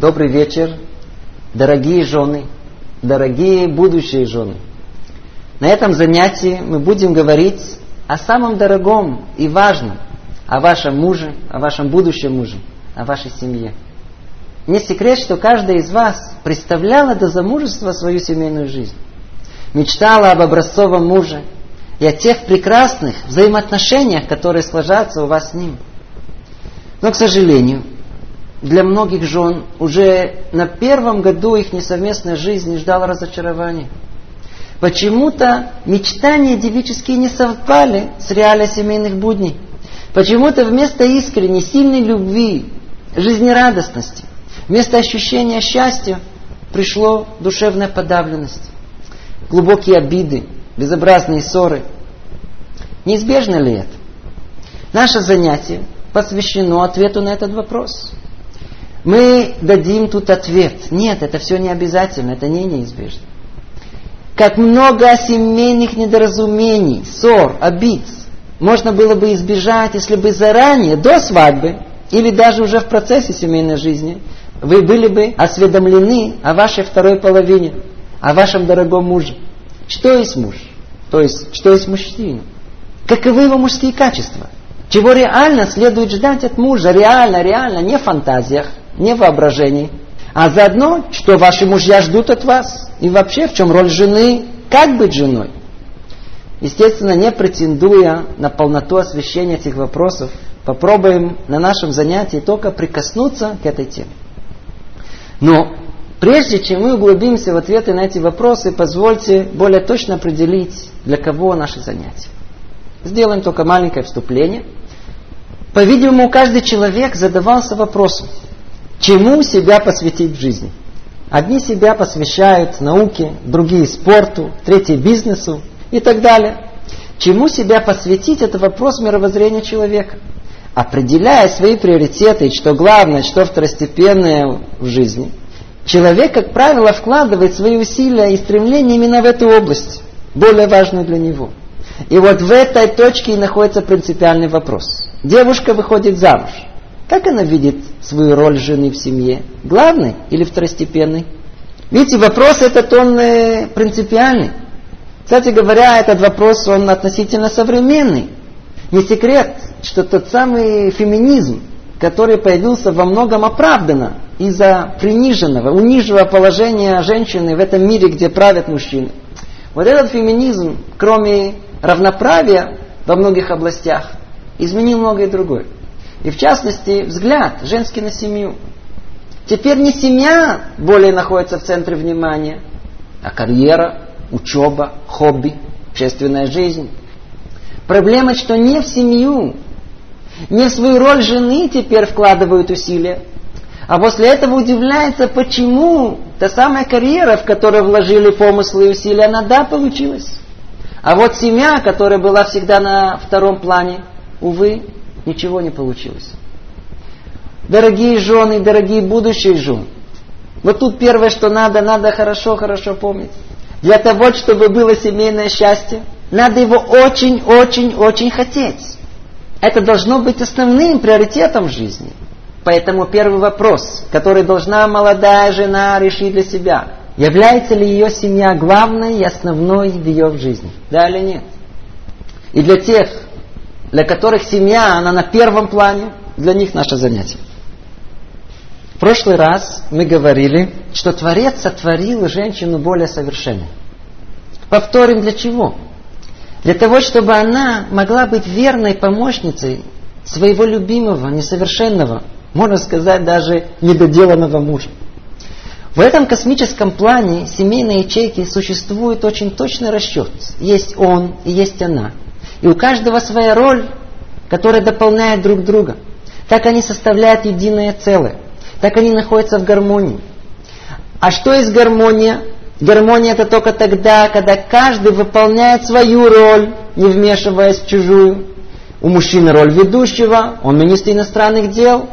Добрый вечер, дорогие жены, дорогие будущие жены. На этом занятии мы будем говорить о самом дорогом и важном, о вашем муже, о вашем будущем муже, о вашей семье. Не секрет, что каждая из вас представляла до замужества свою семейную жизнь. Мечтала об образцовом муже и о тех прекрасных взаимоотношениях, которые сложатся у вас с ним. Но, к сожалению, для многих жен уже на первом году их несовместной жизни ждало разочарование. Почему-то мечтания девические не совпали с реалией семейных будней. Почему-то вместо искренней, сильной любви, жизнерадостности, вместо ощущения счастья пришло душевная подавленность, глубокие обиды, безобразные ссоры. Неизбежно ли это? Наше занятие посвящено ответу на этот вопрос. Мы дадим тут ответ. Нет, это все не обязательно, это не неизбежно. Как много семейных недоразумений, ссор, обид можно было бы избежать, если бы заранее, до свадьбы, или даже уже в процессе семейной жизни, вы были бы осведомлены о вашей второй половине, о вашем дорогом муже. Что есть муж? То есть, что есть мужчина? Каковы его мужские качества? Чего реально следует ждать от мужа? Реально, реально, не в фантазиях, не воображении. А заодно, что ваши мужья ждут от вас. И вообще, в чем роль жены, как быть женой. Естественно, не претендуя на полноту освещения этих вопросов, попробуем на нашем занятии только прикоснуться к этой теме. Но прежде чем мы углубимся в ответы на эти вопросы, позвольте более точно определить, для кого наши занятия. Сделаем только маленькое вступление. По-видимому, каждый человек задавался вопросом, чему себя посвятить в жизни. Одни себя посвящают науке, другие спорту, третьи бизнесу и так далее. Чему себя посвятить – это вопрос мировоззрения человека. Определяя свои приоритеты, что главное, что второстепенное в жизни, человек, как правило, вкладывает свои усилия и стремления именно в эту область, более важную для него. И вот в этой точке и находится принципиальный вопрос. Девушка выходит замуж. Как она видит свою роль жены в семье? Главный или второстепенный? Видите, вопрос этот, он э, принципиальный. Кстати говоря, этот вопрос, он относительно современный. Не секрет, что тот самый феминизм, который появился во многом оправданно из-за приниженного, униженного положения женщины в этом мире, где правят мужчины. Вот этот феминизм, кроме равноправия во многих областях, изменил многое другое. И в частности, взгляд женский на семью. Теперь не семья более находится в центре внимания, а карьера, учеба, хобби, общественная жизнь. Проблема, что не в семью, не в свою роль жены теперь вкладывают усилия, а после этого удивляется, почему та самая карьера, в которую вложили помыслы и усилия, она да, получилась. А вот семья, которая была всегда на втором плане, увы, ничего не получилось. Дорогие жены, дорогие будущие жены, вот тут первое, что надо, надо хорошо-хорошо помнить. Для того, чтобы было семейное счастье, надо его очень-очень-очень хотеть. Это должно быть основным приоритетом в жизни. Поэтому первый вопрос, который должна молодая жена решить для себя, является ли ее семья главной и основной в ее жизни, да или нет. И для тех, для которых семья, она на первом плане, для них наше занятие. В прошлый раз мы говорили, что Творец сотворил женщину более совершенной. Повторим для чего? Для того, чтобы она могла быть верной помощницей своего любимого, несовершенного, можно сказать, даже недоделанного мужа. В этом космическом плане семейной ячейки существует очень точный расчет. Есть он и есть она. И у каждого своя роль, которая дополняет друг друга. Так они составляют единое целое. Так они находятся в гармонии. А что есть гармония? Гармония это только тогда, когда каждый выполняет свою роль, не вмешиваясь в чужую. У мужчины роль ведущего, он министр иностранных дел.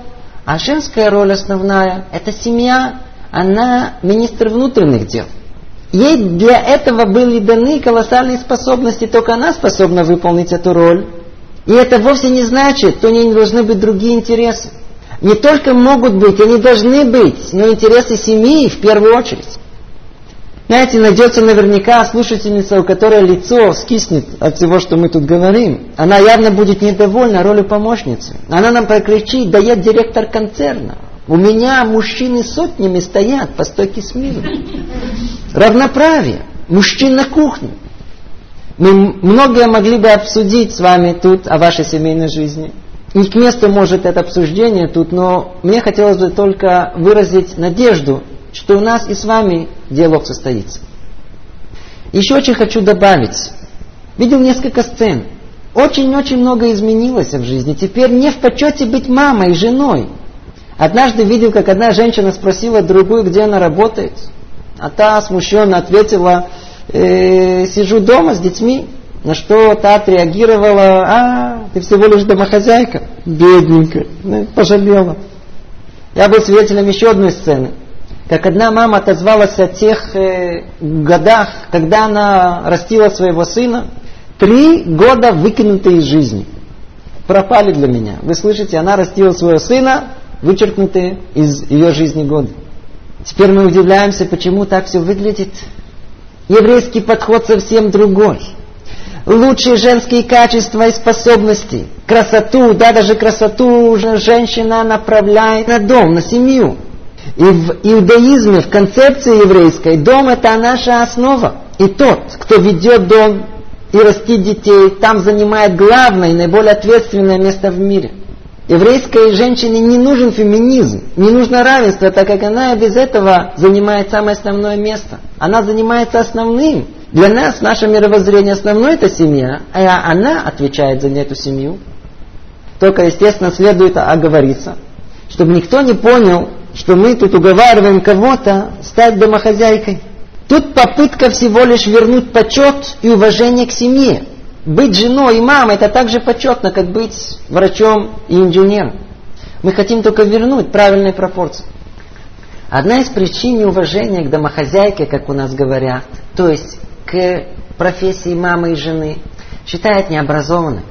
А женская роль основная – это семья, она министр внутренних дел. Ей для этого были даны колоссальные способности, только она способна выполнить эту роль. И это вовсе не значит, что у нее не должны быть другие интересы. не только могут быть, они должны быть, но интересы семьи в первую очередь. Знаете, найдется наверняка слушательница, у которой лицо скиснет от всего, что мы тут говорим. Она явно будет недовольна ролью помощницы. Она нам прокричит, да я директор концерна. У меня мужчины сотнями стоят по стойке смирно. Равноправие. Мужчин на кухне. Мы многое могли бы обсудить с вами тут о вашей семейной жизни. Не к месту может это обсуждение тут, но мне хотелось бы только выразить надежду, что у нас и с вами диалог состоится. Еще очень хочу добавить. Видел несколько сцен. Очень-очень много изменилось в жизни. Теперь не в почете быть мамой и женой. Однажды видел, как одна женщина спросила другую, где она работает. А та смущенно ответила, э, сижу дома с детьми. На что та отреагировала, а, ты всего лишь домохозяйка, бедненькая, ну, пожалела. Я был свидетелем еще одной сцены как одна мама отозвалась о тех э, годах, когда она растила своего сына, три года выкинутые из жизни. Пропали для меня. Вы слышите, она растила своего сына, вычеркнутые из ее жизни годы. Теперь мы удивляемся, почему так все выглядит. Еврейский подход совсем другой. Лучшие женские качества и способности, красоту, да, даже красоту уже женщина направляет на дом, на семью. И в иудаизме, в концепции еврейской, дом это наша основа. И тот, кто ведет дом и растит детей, там занимает главное и наиболее ответственное место в мире. Еврейской женщине не нужен феминизм, не нужно равенство, так как она без этого занимает самое основное место. Она занимается основным. Для нас, наше мировоззрение основное это семья, а она отвечает за эту семью. Только, естественно, следует оговориться, чтобы никто не понял, что мы тут уговариваем кого-то стать домохозяйкой. Тут попытка всего лишь вернуть почет и уважение к семье. Быть женой и мамой это так же почетно, как быть врачом и инженером. Мы хотим только вернуть правильные пропорции. Одна из причин неуважения к домохозяйке, как у нас говорят, то есть к профессии мамы и жены, считают необразованной.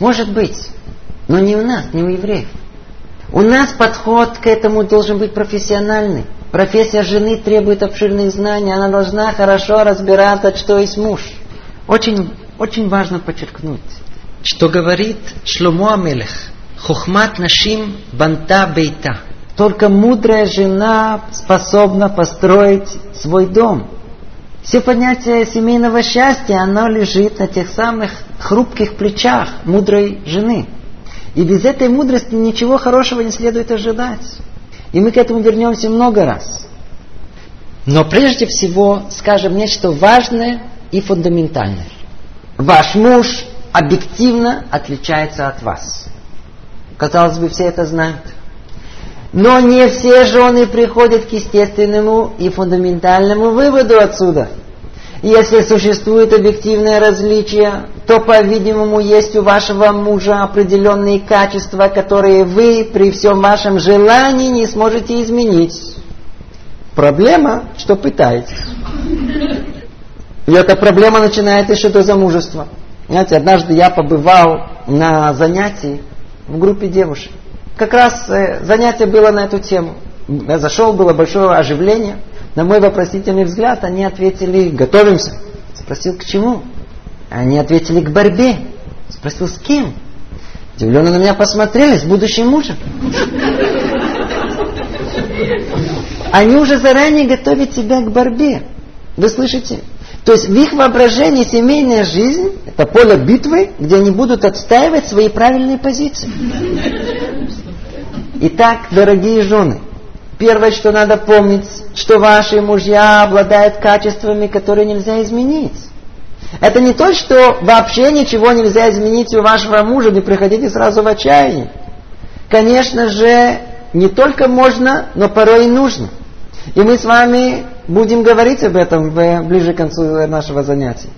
Может быть, но не у нас, не у евреев. У нас подход к этому должен быть профессиональный. Профессия жены требует обширных знаний, она должна хорошо разбираться, что есть муж. Очень, очень важно подчеркнуть, что говорит Шломо Амелех, Хохмат Нашим Банта Бейта. Только мудрая жена способна построить свой дом. Все понятие семейного счастья, оно лежит на тех самых хрупких плечах мудрой жены. И без этой мудрости ничего хорошего не следует ожидать. И мы к этому вернемся много раз. Но прежде всего скажем нечто важное и фундаментальное. Ваш муж объективно отличается от вас. Казалось бы, все это знают. Но не все жены приходят к естественному и фундаментальному выводу отсюда – если существует объективное различие, то, по-видимому, есть у вашего мужа определенные качества, которые вы при всем вашем желании не сможете изменить. Проблема, что пытаетесь. И эта проблема начинается еще до замужества. Знаете, однажды я побывал на занятии в группе девушек. Как раз э, занятие было на эту тему. Я зашел, было большое оживление – на мой вопросительный взгляд они ответили, готовимся. Спросил, к чему? Они ответили, к борьбе. Спросил, с кем? Удивленно на меня посмотрели, с будущим мужем. Они уже заранее готовят себя к борьбе. Вы слышите? То есть в их воображении семейная жизнь – это поле битвы, где они будут отстаивать свои правильные позиции. Итак, дорогие жены – Первое, что надо помнить, что ваши мужья обладают качествами, которые нельзя изменить. Это не то, что вообще ничего нельзя изменить у вашего мужа, не приходите сразу в отчаяние. Конечно же, не только можно, но порой и нужно. И мы с вами будем говорить об этом ближе к концу нашего занятия.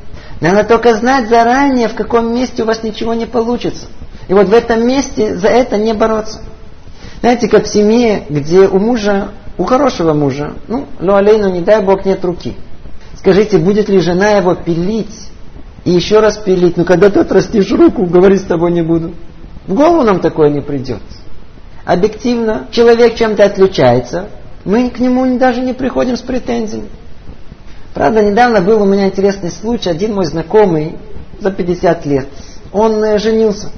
Надо только знать заранее, в каком месте у вас ничего не получится. И вот в этом месте за это не бороться. Знаете, как в семье, где у мужа, у хорошего мужа, ну, но алейну, не дай Бог, нет руки. Скажите, будет ли жена его пилить и еще раз пилить? Ну, когда ты отрастишь руку, говорить с тобой не буду. В голову нам такое не придет. объективно человек чем-то отличается, мы к нему даже не приходим с претензиями. Правда, недавно был у меня интересный случай. Один мой знакомый за 50 лет, он э, женился.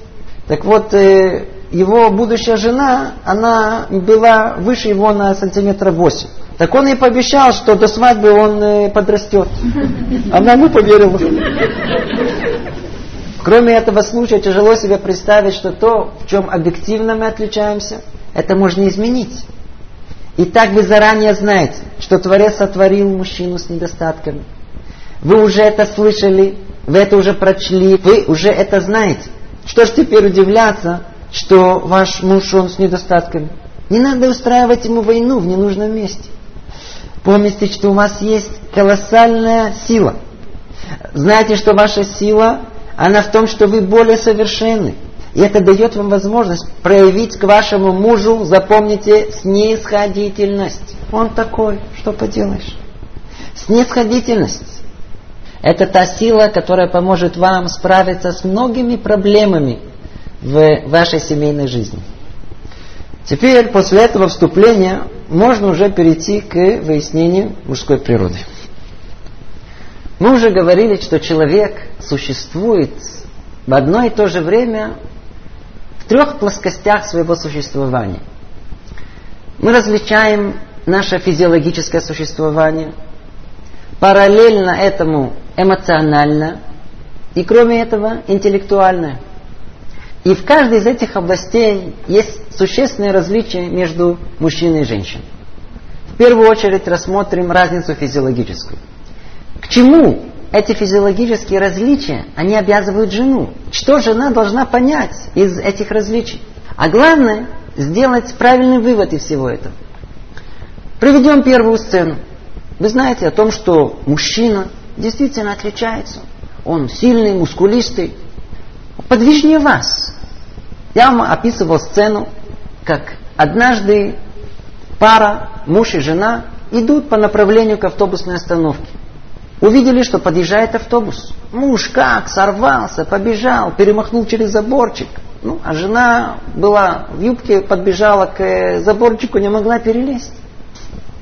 Так вот, э, его будущая жена, она была выше его на сантиметра 8. Так он ей пообещал, что до свадьбы он э, подрастет. Она ему поверила. Кроме этого случая, тяжело себе представить, что то, в чем объективно мы отличаемся, это можно изменить. И так вы заранее знаете, что Творец сотворил мужчину с недостатками. Вы уже это слышали, вы это уже прочли, вы уже это знаете. Что ж теперь удивляться, что ваш муж, он с недостатками? Не надо устраивать ему войну в ненужном месте. Помните, что у вас есть колоссальная сила. Знаете, что ваша сила, она в том, что вы более совершенны. И это дает вам возможность проявить к вашему мужу, запомните, снисходительность. Он такой, что поделаешь. Снисходительность. Это та сила, которая поможет вам справиться с многими проблемами в вашей семейной жизни. Теперь, после этого вступления, можно уже перейти к выяснению мужской природы. Мы уже говорили, что человек существует в одно и то же время трех плоскостях своего существования. Мы различаем наше физиологическое существование, параллельно этому эмоционально и кроме этого интеллектуальное. И в каждой из этих областей есть существенные различия между мужчиной и женщиной. В первую очередь рассмотрим разницу физиологическую. К чему эти физиологические различия, они обязывают жену. Что жена должна понять из этих различий? А главное, сделать правильный вывод из всего этого. Приведем первую сцену. Вы знаете о том, что мужчина действительно отличается. Он сильный, мускулистый, подвижнее вас. Я вам описывал сцену, как однажды пара, муж и жена, идут по направлению к автобусной остановке. Увидели, что подъезжает автобус. Муж как, сорвался, побежал, перемахнул через заборчик. Ну, а жена была в юбке, подбежала к э, заборчику, не могла перелезть.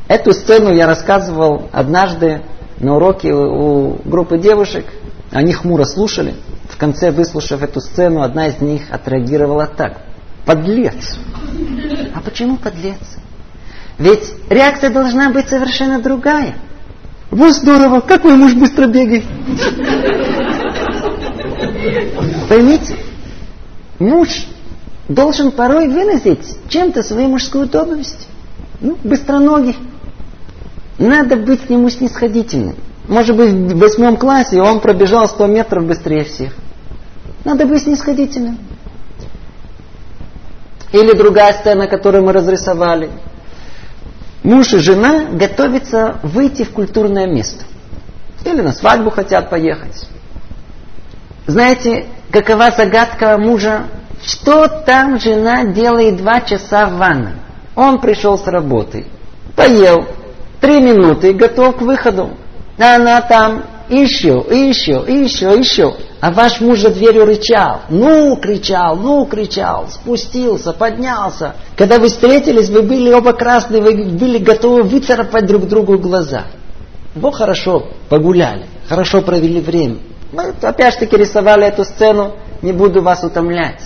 Эту сцену я рассказывал однажды на уроке у группы девушек. Они хмуро слушали. В конце, выслушав эту сцену, одна из них отреагировала так. Подлец. А почему подлец? Ведь реакция должна быть совершенно другая. Вот здорово, как мой муж быстро бегает. Поймите, муж должен порой выразить чем-то свою мужскую доблесть. Ну, быстроногий. Надо быть к нему снисходительным. Может быть, в восьмом классе он пробежал 100 метров быстрее всех. Надо быть снисходительным. Или другая сцена, которую мы разрисовали. Муж и жена готовятся выйти в культурное место. Или на свадьбу хотят поехать. Знаете, какова загадка мужа? Что там жена делает два часа в ванной? Он пришел с работы, поел, три минуты, готов к выходу. А она там еще, еще, еще, еще. А ваш муж за дверью рычал. Ну, кричал, ну, кричал. Спустился, поднялся. Когда вы встретились, вы были оба красные, вы были готовы выцарапать друг другу глаза. Вы хорошо погуляли, хорошо провели время. Мы опять-таки рисовали эту сцену, не буду вас утомлять.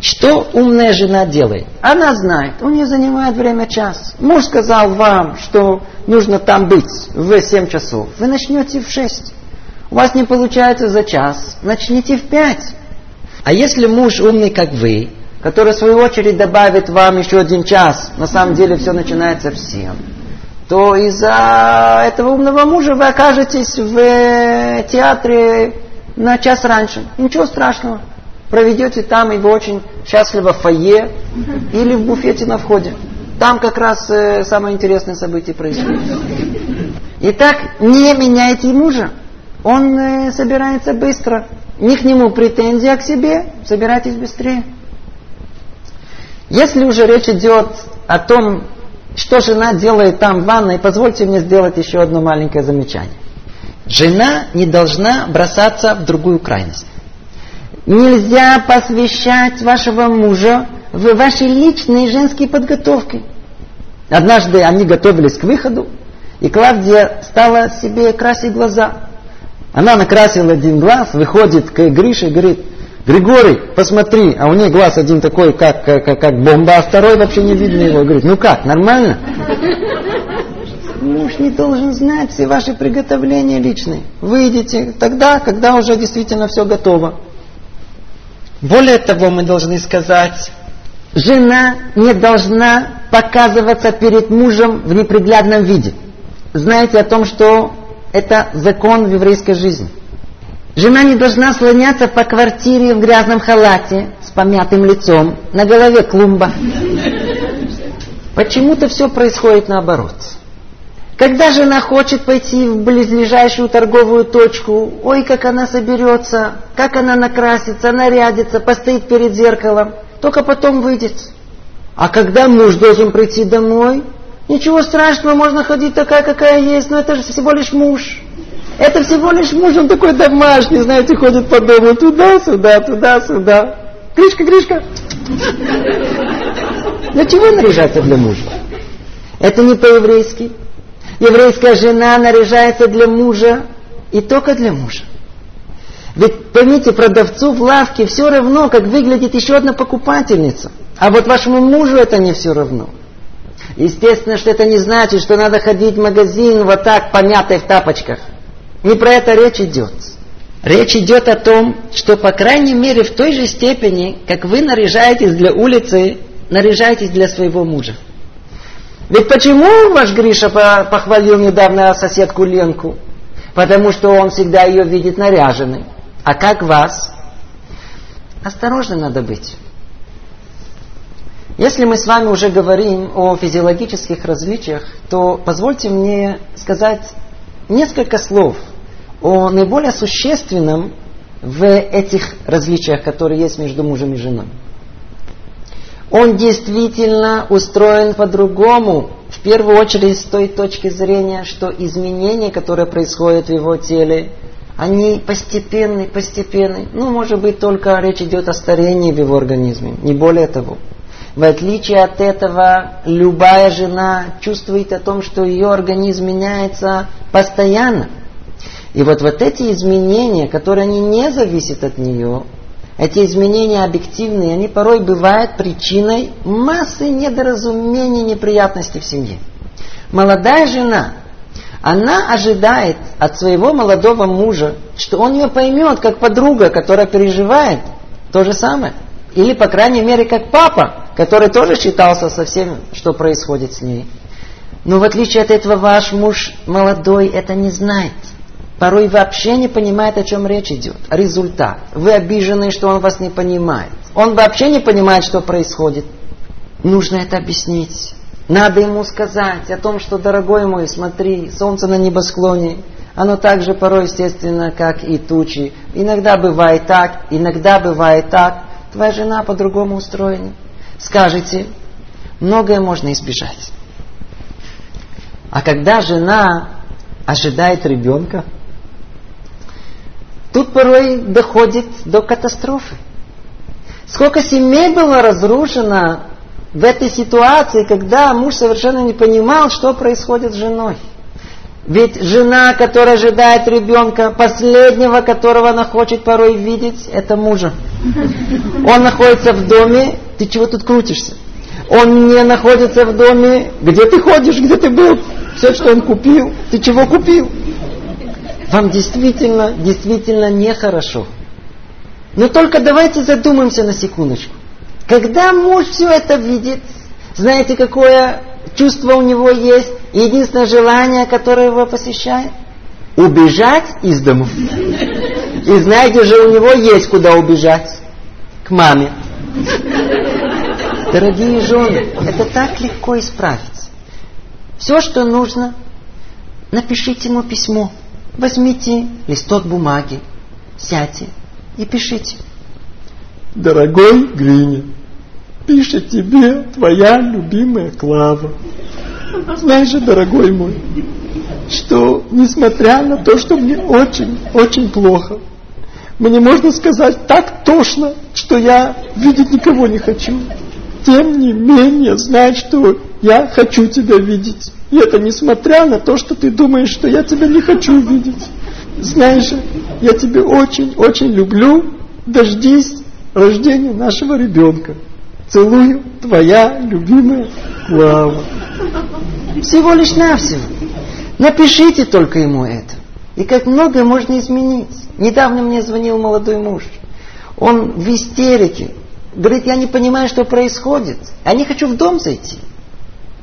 Что умная жена делает? Она знает, у нее занимает время час. Муж сказал вам, что нужно там быть в 7 часов. Вы начнете в 6. У вас не получается за час, начните в пять. А если муж умный, как вы, который в свою очередь добавит вам еще один час, на самом деле все начинается в семь, то из-за этого умного мужа вы окажетесь в э, театре на час раньше. Ничего страшного. Проведете там, и вы очень счастливо в фойе или в буфете на входе. Там как раз э, самое интересное событие происходит. Итак, не меняйте мужа он э, собирается быстро. Не к нему претензия, а к себе. Собирайтесь быстрее. Если уже речь идет о том, что жена делает там в ванной, позвольте мне сделать еще одно маленькое замечание. Жена не должна бросаться в другую крайность. Нельзя посвящать вашего мужа в вашей личной женской подготовке. Однажды они готовились к выходу, и Клавдия стала себе красить глаза. Она накрасила один глаз, выходит к Грише и говорит, Григорий, посмотри, а у нее глаз один такой, как, как, как бомба, а второй вообще не видно его. Говорит, ну как, нормально? Муж не должен знать все ваши приготовления личные. Выйдете тогда, когда уже действительно все готово. Более того, мы должны сказать, жена не должна показываться перед мужем в неприглядном виде. Знаете о том, что это закон в еврейской жизни. Жена не должна слоняться по квартире в грязном халате с помятым лицом, на голове клумба. Почему-то все происходит наоборот. Когда жена хочет пойти в близлежащую торговую точку, ой, как она соберется, как она накрасится, нарядится, постоит перед зеркалом, только потом выйдет. А когда муж должен прийти домой, ничего страшного, можно ходить такая, какая есть, но это же всего лишь муж. Это всего лишь муж, он такой домашний, знаете, ходит по дому туда-сюда, туда-сюда. Гришка, Гришка. Для чего наряжаться для мужа? Это не по-еврейски. Еврейская жена наряжается для мужа и только для мужа. Ведь поймите, продавцу в лавке все равно, как выглядит еще одна покупательница. А вот вашему мужу это не все равно. Естественно, что это не значит, что надо ходить в магазин вот так, помятой в тапочках. Не про это речь идет. Речь идет о том, что, по крайней мере, в той же степени, как вы наряжаетесь для улицы, наряжаетесь для своего мужа. Ведь почему ваш Гриша похвалил недавно соседку Ленку? Потому что он всегда ее видит наряженной. А как вас? Осторожно надо быть. Если мы с вами уже говорим о физиологических различиях, то позвольте мне сказать несколько слов о наиболее существенном в этих различиях, которые есть между мужем и женой он действительно устроен по-другому. В первую очередь с той точки зрения, что изменения, которые происходят в его теле, они постепенны, постепенны. Ну, может быть, только речь идет о старении в его организме, не более того. В отличие от этого, любая жена чувствует о том, что ее организм меняется постоянно. И вот, вот эти изменения, которые они не зависят от нее, эти изменения объективные, они порой бывают причиной массы недоразумений, неприятностей в семье. Молодая жена, она ожидает от своего молодого мужа, что он ее поймет, как подруга, которая переживает то же самое. Или, по крайней мере, как папа, который тоже считался со всем, что происходит с ней. Но в отличие от этого, ваш муж молодой это не знает порой вообще не понимает, о чем речь идет. Результат. Вы обижены, что он вас не понимает. Он вообще не понимает, что происходит. Нужно это объяснить. Надо ему сказать о том, что, дорогой мой, смотри, солнце на небосклоне, оно так же порой естественно, как и тучи. Иногда бывает так, иногда бывает так. Твоя жена по-другому устроена. Скажите, многое можно избежать. А когда жена ожидает ребенка, Тут порой доходит до катастрофы. Сколько семей было разрушено в этой ситуации, когда муж совершенно не понимал, что происходит с женой. Ведь жена, которая ожидает ребенка, последнего, которого она хочет порой видеть, это мужа. Он находится в доме, ты чего тут крутишься? Он не находится в доме, где ты ходишь, где ты был. Все, что он купил, ты чего купил? Вам действительно, действительно нехорошо. Но только давайте задумаемся на секундочку. Когда муж все это видит, знаете, какое чувство у него есть, единственное желание, которое его посещает? Убежать из дому. И знаете же, у него есть куда убежать. К маме. Дорогие жены, это так легко исправить. Все, что нужно, напишите ему письмо. Возьмите листок бумаги, сядьте и пишите. Дорогой Гриня, пишет тебе твоя любимая Клава. Знаешь же, дорогой мой, что несмотря на то, что мне очень, очень плохо, мне можно сказать так тошно, что я видеть никого не хочу. тем не менее знай, что я хочу тебя видеть. И это несмотря на то, что ты думаешь, что я тебя не хочу видеть. Знаешь, я тебя очень-очень люблю. Дождись рождения нашего ребенка. Целую, твоя любимая Клава. Всего лишь навсего. Напишите только ему это. И как многое можно изменить. Недавно мне звонил молодой муж. Он в истерике. Говорит, я не понимаю, что происходит. Я не хочу в дом зайти.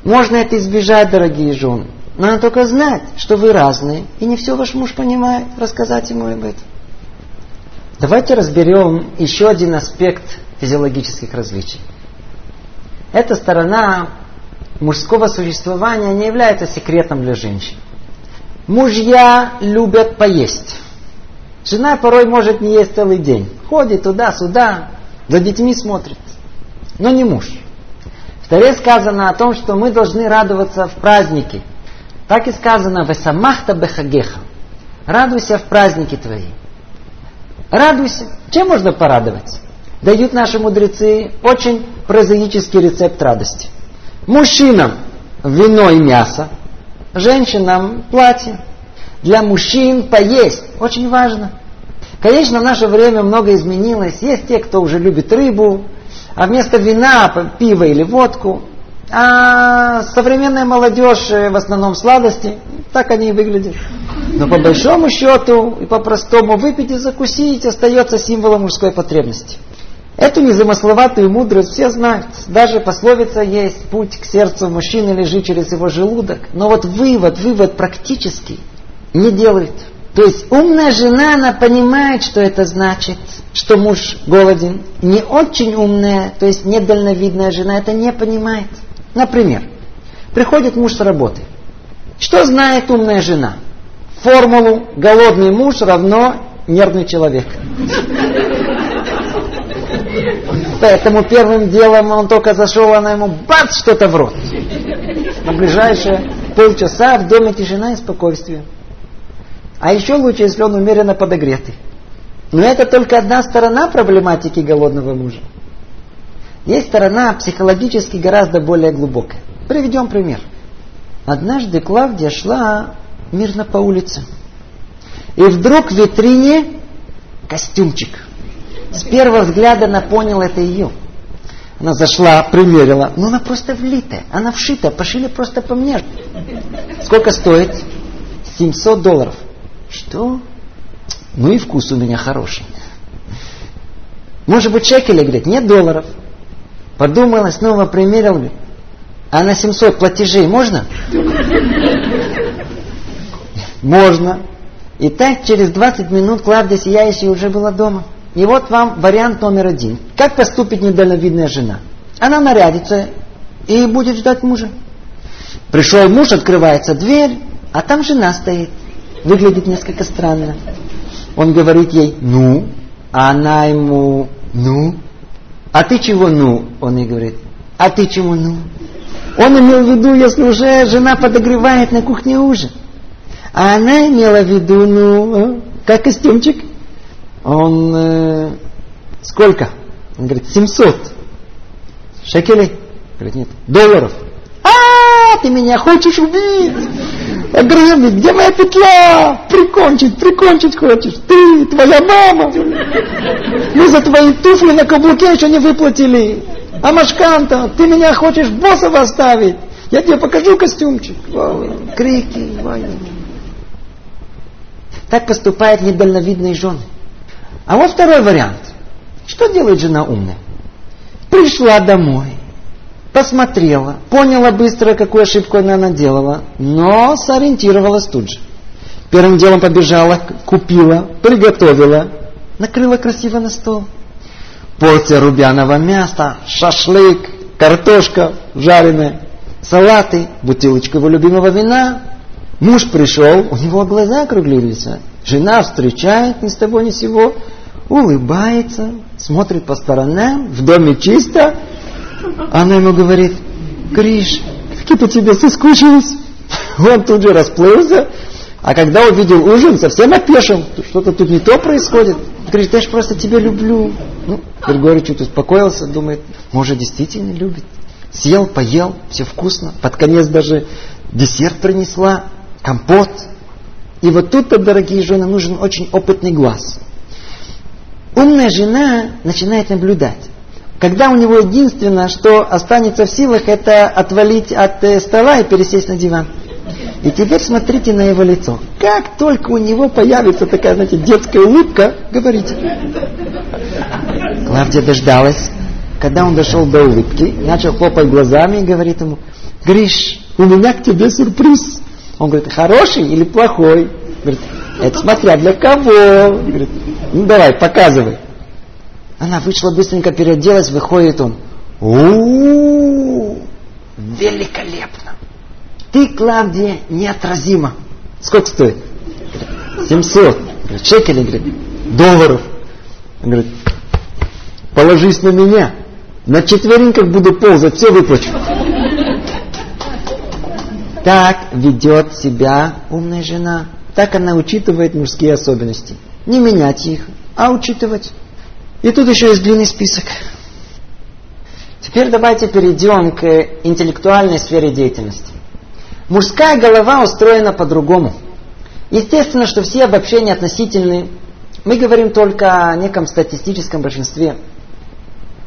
Можно это избежать, дорогие жены. Надо только знать, что вы разные, и не все ваш муж понимает, рассказать ему об этом. Давайте разберем еще один аспект физиологических различий. Эта сторона мужского существования не является секретом для женщин. Мужья любят поесть. Жена порой может не есть целый день. Ходит туда-сюда, за детьми смотрит. Но не муж. В Таре сказано о том, что мы должны радоваться в празднике. Так и сказано «Весамахта бехагеха». Радуйся в празднике твои. Радуйся. Чем можно порадовать? Дают наши мудрецы очень прозаический рецепт радости. Мужчинам вино и мясо, женщинам платье. Для мужчин поесть очень важно. Конечно, в наше время много изменилось. Есть те, кто уже любит рыбу, а вместо вина пиво или водку. А современная молодежь э, в основном сладости, так они и выглядят. Но по большому счету и по-простому выпить и закусить остается символом мужской потребности. Эту незамысловатую мудрость все знают. Даже пословица есть, путь к сердцу мужчины лежит через его желудок. Но вот вывод, вывод практический не делает. То есть умная жена, она понимает, что это значит, что муж голоден. Не очень умная, то есть недальновидная жена это не понимает. Например, приходит муж с работы. Что знает умная жена? Формулу «голодный муж равно нервный человек». Поэтому первым делом он только зашел, она ему бац, что-то в рот. На ближайшие полчаса в доме тишина и спокойствие. А еще лучше, если он умеренно подогретый. Но это только одна сторона проблематики голодного мужа. Есть сторона психологически гораздо более глубокая. Приведем пример. Однажды Клавдия шла мирно по улице. И вдруг в витрине костюмчик. С первого взгляда она поняла, это ее. Она зашла, примерила. Ну, она просто влитая. Она вшита. Пошили просто по мне. Сколько стоит? 700 долларов. Что? Ну и вкус у меня хороший. Может быть, шекели, говорит, нет долларов. Подумала, снова примерил, говорит, а на 700 платежей можно? Можно. И так через 20 минут Клавдия Сияющая уже была дома. И вот вам вариант номер один. Как поступит недальновидная жена? Она нарядится и будет ждать мужа. Пришел муж, открывается дверь, а там жена стоит. Выглядит несколько странно. Он говорит ей «ну», а она ему «ну». А ты чего «ну»? Он ей говорит. А ты чего «ну»? Он имел в виду, если уже жена подогревает на кухне ужин. А она имела в виду, ну, а, как костюмчик. Он, э, сколько? Он говорит, 700 шекелей. Говорит, нет, долларов. А, ты меня хочешь убить? Ограбить, где моя петля? Прикончить, прикончить хочешь. Ты, твоя мама. Мы за твои туфли на каблуке еще не выплатили. А Машканта, ты меня хочешь боссов оставить? Я тебе покажу костюмчик. Крики. Так поступают недальновидные жены. А вот второй вариант. Что делает жена умная? Пришла домой, посмотрела, поняла быстро, какую ошибку она наделала, но сориентировалась тут же. Первым делом побежала, купила, приготовила, накрыла красиво на стол. Порция рубяного мяса, шашлык, картошка жареная, салаты, бутылочка его любимого вина. Муж пришел, у него глаза округлились. Жена встречает ни с того ни с сего, улыбается, смотрит по сторонам, в доме чисто, она ему говорит, Гриш, как по тебе соскучилась. Он тут же расплылся, а когда увидел ужин, совсем опешил. Что-то тут не то происходит. Говорит, я же просто тебя люблю. Ну, Григорий чуть успокоился, думает, может, действительно любит. Съел, поел, все вкусно. Под конец даже десерт принесла, компот. И вот тут-то, дорогие жены, нужен очень опытный глаз. Умная жена начинает наблюдать. Когда у него единственное, что останется в силах, это отвалить от э, стола и пересесть на диван. И теперь смотрите на его лицо. Как только у него появится такая, знаете, детская улыбка, говорите. Клавдия дождалась, когда он дошел до улыбки, начал хлопать глазами и говорит ему, Гриш, у меня к тебе сюрприз. Он говорит, хороший или плохой? Говорит, это смотря для кого. Говорит, ну давай, показывай. Она вышла быстренько переоделась, выходит он. У, великолепно. Ты, Клавдия, неотразима. Сколько стоит? 700. Говорит, шекелей, говорит, долларов. Он говорит, положись на меня. На четвереньках буду ползать, все выплачу. Так ведет себя умная жена. Так она учитывает мужские особенности. Не менять их, а учитывать. И тут еще есть длинный список. Теперь давайте перейдем к интеллектуальной сфере деятельности. Мужская голова устроена по-другому. Естественно, что все обобщения относительны. Мы говорим только о неком статистическом большинстве.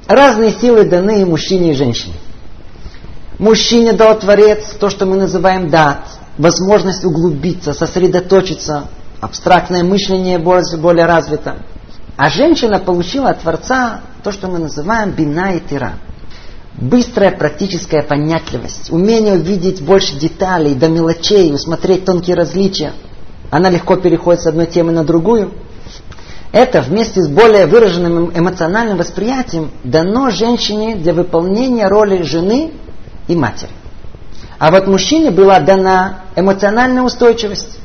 Разные силы даны и мужчине, и женщине. Мужчине дал Творец то, что мы называем дат, возможность углубиться, сосредоточиться, абстрактное мышление более, развито. А женщина получила от Творца то, что мы называем бина и тира – Быстрая практическая понятливость, умение увидеть больше деталей, до мелочей, усмотреть тонкие различия. Она легко переходит с одной темы на другую. Это вместе с более выраженным эмоциональным восприятием дано женщине для выполнения роли жены и матери. А вот мужчине была дана эмоциональная устойчивость.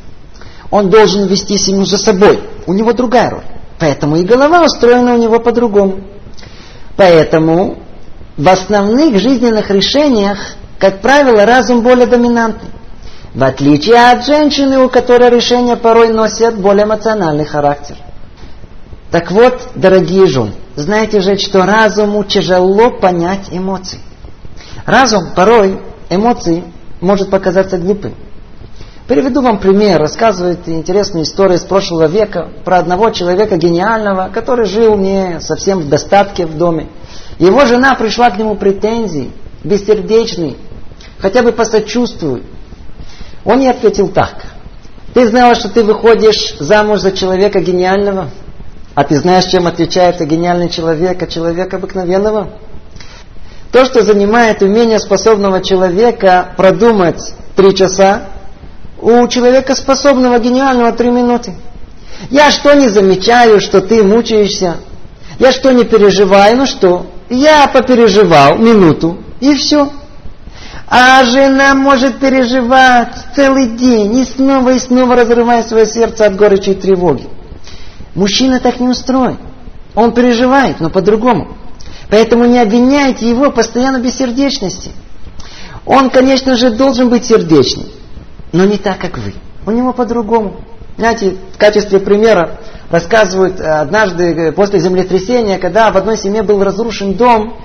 Он должен вести семью за собой. У него другая роль. Поэтому и голова устроена у него по-другому. Поэтому в основных жизненных решениях, как правило, разум более доминантный. В отличие от женщины, у которой решения порой носят более эмоциональный характер. Так вот, дорогие жены, знаете же, что разуму тяжело понять эмоции. Разум порой эмоции может показаться глупым. Приведу вам пример. Рассказывает интересную историю из прошлого века про одного человека гениального, который жил не совсем в достатке в доме. Его жена пришла к нему претензий, бессердечный, хотя бы посочувствуй. Он ей ответил так. Ты знала, что ты выходишь замуж за человека гениального? А ты знаешь, чем отличается гениальный человек от человека обыкновенного? То, что занимает умение способного человека продумать три часа, у человека способного гениального три минуты. Я что не замечаю, что ты мучаешься? Я что не переживаю? Ну что? Я попереживал минуту, и все. А жена может переживать целый день и снова и снова разрывая свое сердце от горечи и тревоги. Мужчина так не устроен. Он переживает, но по-другому. Поэтому не обвиняйте его постоянно бессердечности. Он, конечно же, должен быть сердечным, но не так, как вы. У него по-другому. Знаете, в качестве примера рассказывают, э, однажды э, после землетрясения, когда в одной семье был разрушен дом,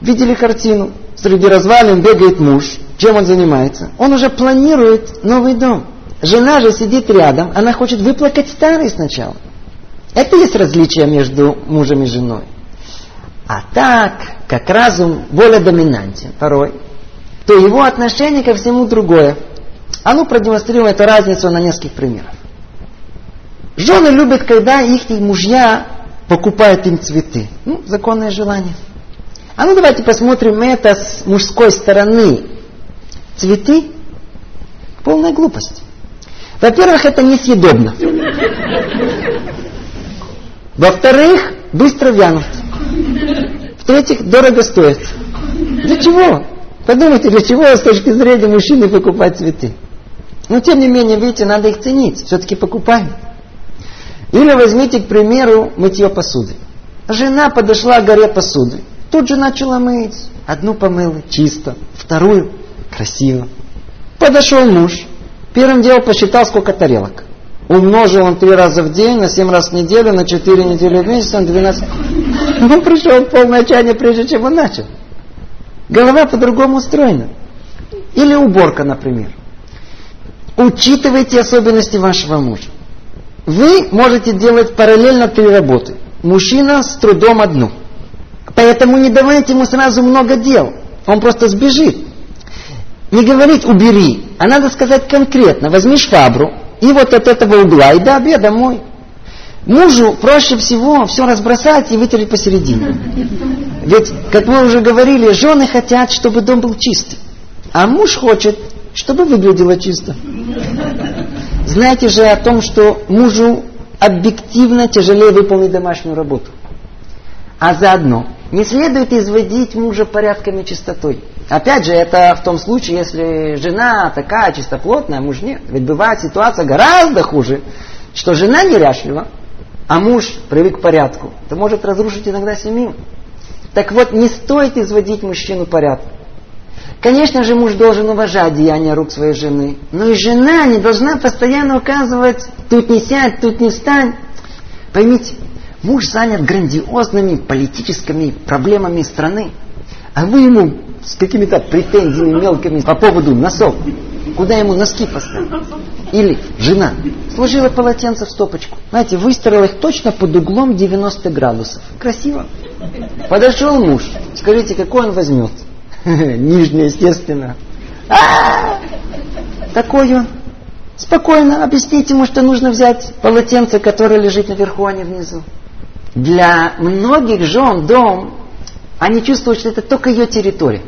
видели картину. Среди развалин бегает муж. Чем он занимается? Он уже планирует новый дом. Жена же сидит рядом, она хочет выплакать старый сначала. Это есть различие между мужем и женой. А так, как разум более доминантен порой, то его отношение ко всему другое. А ну продемонстрируем эту разницу на нескольких примерах. Жены любят, когда их мужья покупают им цветы. Ну, законное желание. А ну давайте посмотрим это с мужской стороны. Цветы – полная глупость. Во-первых, это несъедобно. Во-вторых, быстро вянут. В-третьих, дорого стоит. Для чего? Подумайте, для чего с точки зрения мужчины покупать цветы? Но тем не менее, видите, надо их ценить. Все-таки покупаем. Или возьмите, к примеру, мытье посуды. Жена подошла к горе посуды. Тут же начала мыть. Одну помыла, чисто. Вторую, красиво. Подошел муж. Первым делом посчитал, сколько тарелок. Умножил он три раза в день, на семь раз в неделю, на четыре недели в месяц, он 12. Он пришел полное отчаяние, прежде чем он начал. Голова по-другому устроена. Или уборка, например. Учитывайте особенности вашего мужа. Вы можете делать параллельно три работы. Мужчина с трудом одну. Поэтому не давайте ему сразу много дел. Он просто сбежит. Не говорить «убери», а надо сказать конкретно. Возьми швабру и вот от этого угла и до обеда мой. Мужу проще всего все разбросать и вытереть посередине. Ведь, как мы уже говорили, жены хотят, чтобы дом был чистый. А муж хочет, чтобы выглядело чисто. Знаете же о том, что мужу объективно тяжелее выполнить домашнюю работу. А заодно не следует изводить мужа порядками чистотой. Опять же, это в том случае, если жена такая чистоплотная, муж нет. Ведь бывает ситуация гораздо хуже, что жена неряшлива, а муж привык к порядку. Это может разрушить иногда семью. Так вот, не стоит изводить мужчину порядку. Конечно же, муж должен уважать деяния рук своей жены. Но и жена не должна постоянно указывать, тут не сядь, тут не встань. Поймите, муж занят грандиозными политическими проблемами страны. А вы ему с какими-то претензиями мелкими по поводу носов. Куда ему носки поставить? Или жена сложила полотенце в стопочку. Знаете, выстроила их точно под углом 90 градусов. Красиво. Подошел муж. Скажите, какой он возьмет? Нижний, естественно. А! Такой он. Спокойно объясните ему, что нужно взять полотенце, которое лежит наверху, а не внизу. Для многих жен дом, они чувствуют, что это только ее территория.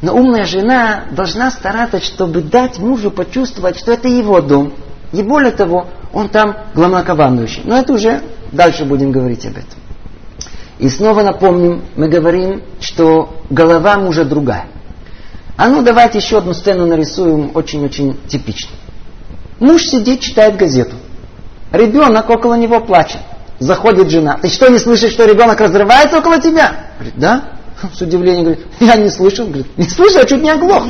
Но умная жена должна стараться, чтобы дать мужу почувствовать, что это его дом. И более того, он там главнокомандующий. Но это уже дальше будем говорить об этом. И снова напомним, мы говорим, что голова мужа другая. А ну давайте еще одну сцену нарисуем, очень-очень типично. Муж сидит, читает газету. Ребенок около него плачет. Заходит жена. Ты что, не слышишь, что ребенок разрывается около тебя? Говорит, да? С удивлением говорит, я не слышал. Говорит, не слышал, чуть не оглох.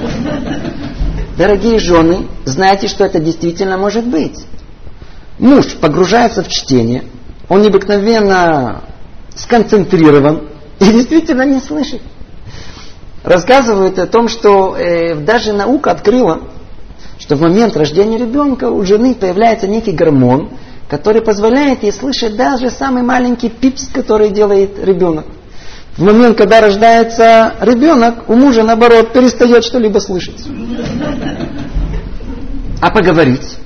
Дорогие жены, знаете, что это действительно может быть. Муж погружается в чтение, он необыкновенно сконцентрирован и действительно не слышит. Рассказывают о том, что э, даже наука открыла, что в момент рождения ребенка у жены появляется некий гормон, который позволяет ей слышать даже самый маленький пипс, который делает ребенок. В момент, когда рождается ребенок, у мужа, наоборот, перестает что-либо слышать. А поговорить?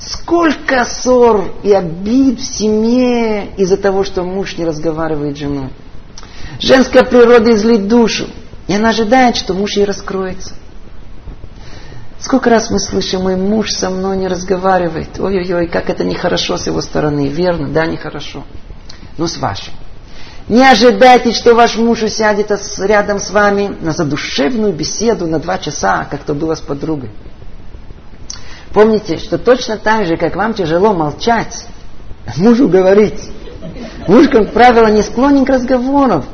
Сколько ссор и обид в семье из-за того, что муж не разговаривает с женой. Женская природа излит душу, и она ожидает, что муж ей раскроется. Сколько раз мы слышим, мой муж со мной не разговаривает. Ой-ой-ой, как это нехорошо с его стороны. Верно, да, нехорошо. Но с вашей. Не ожидайте, что ваш муж усядет рядом с вами на задушевную беседу на два часа, как то было с подругой. Помните, что точно так же, как вам тяжело молчать, мужу говорить. Муж, как правило, не склонен к разговорам.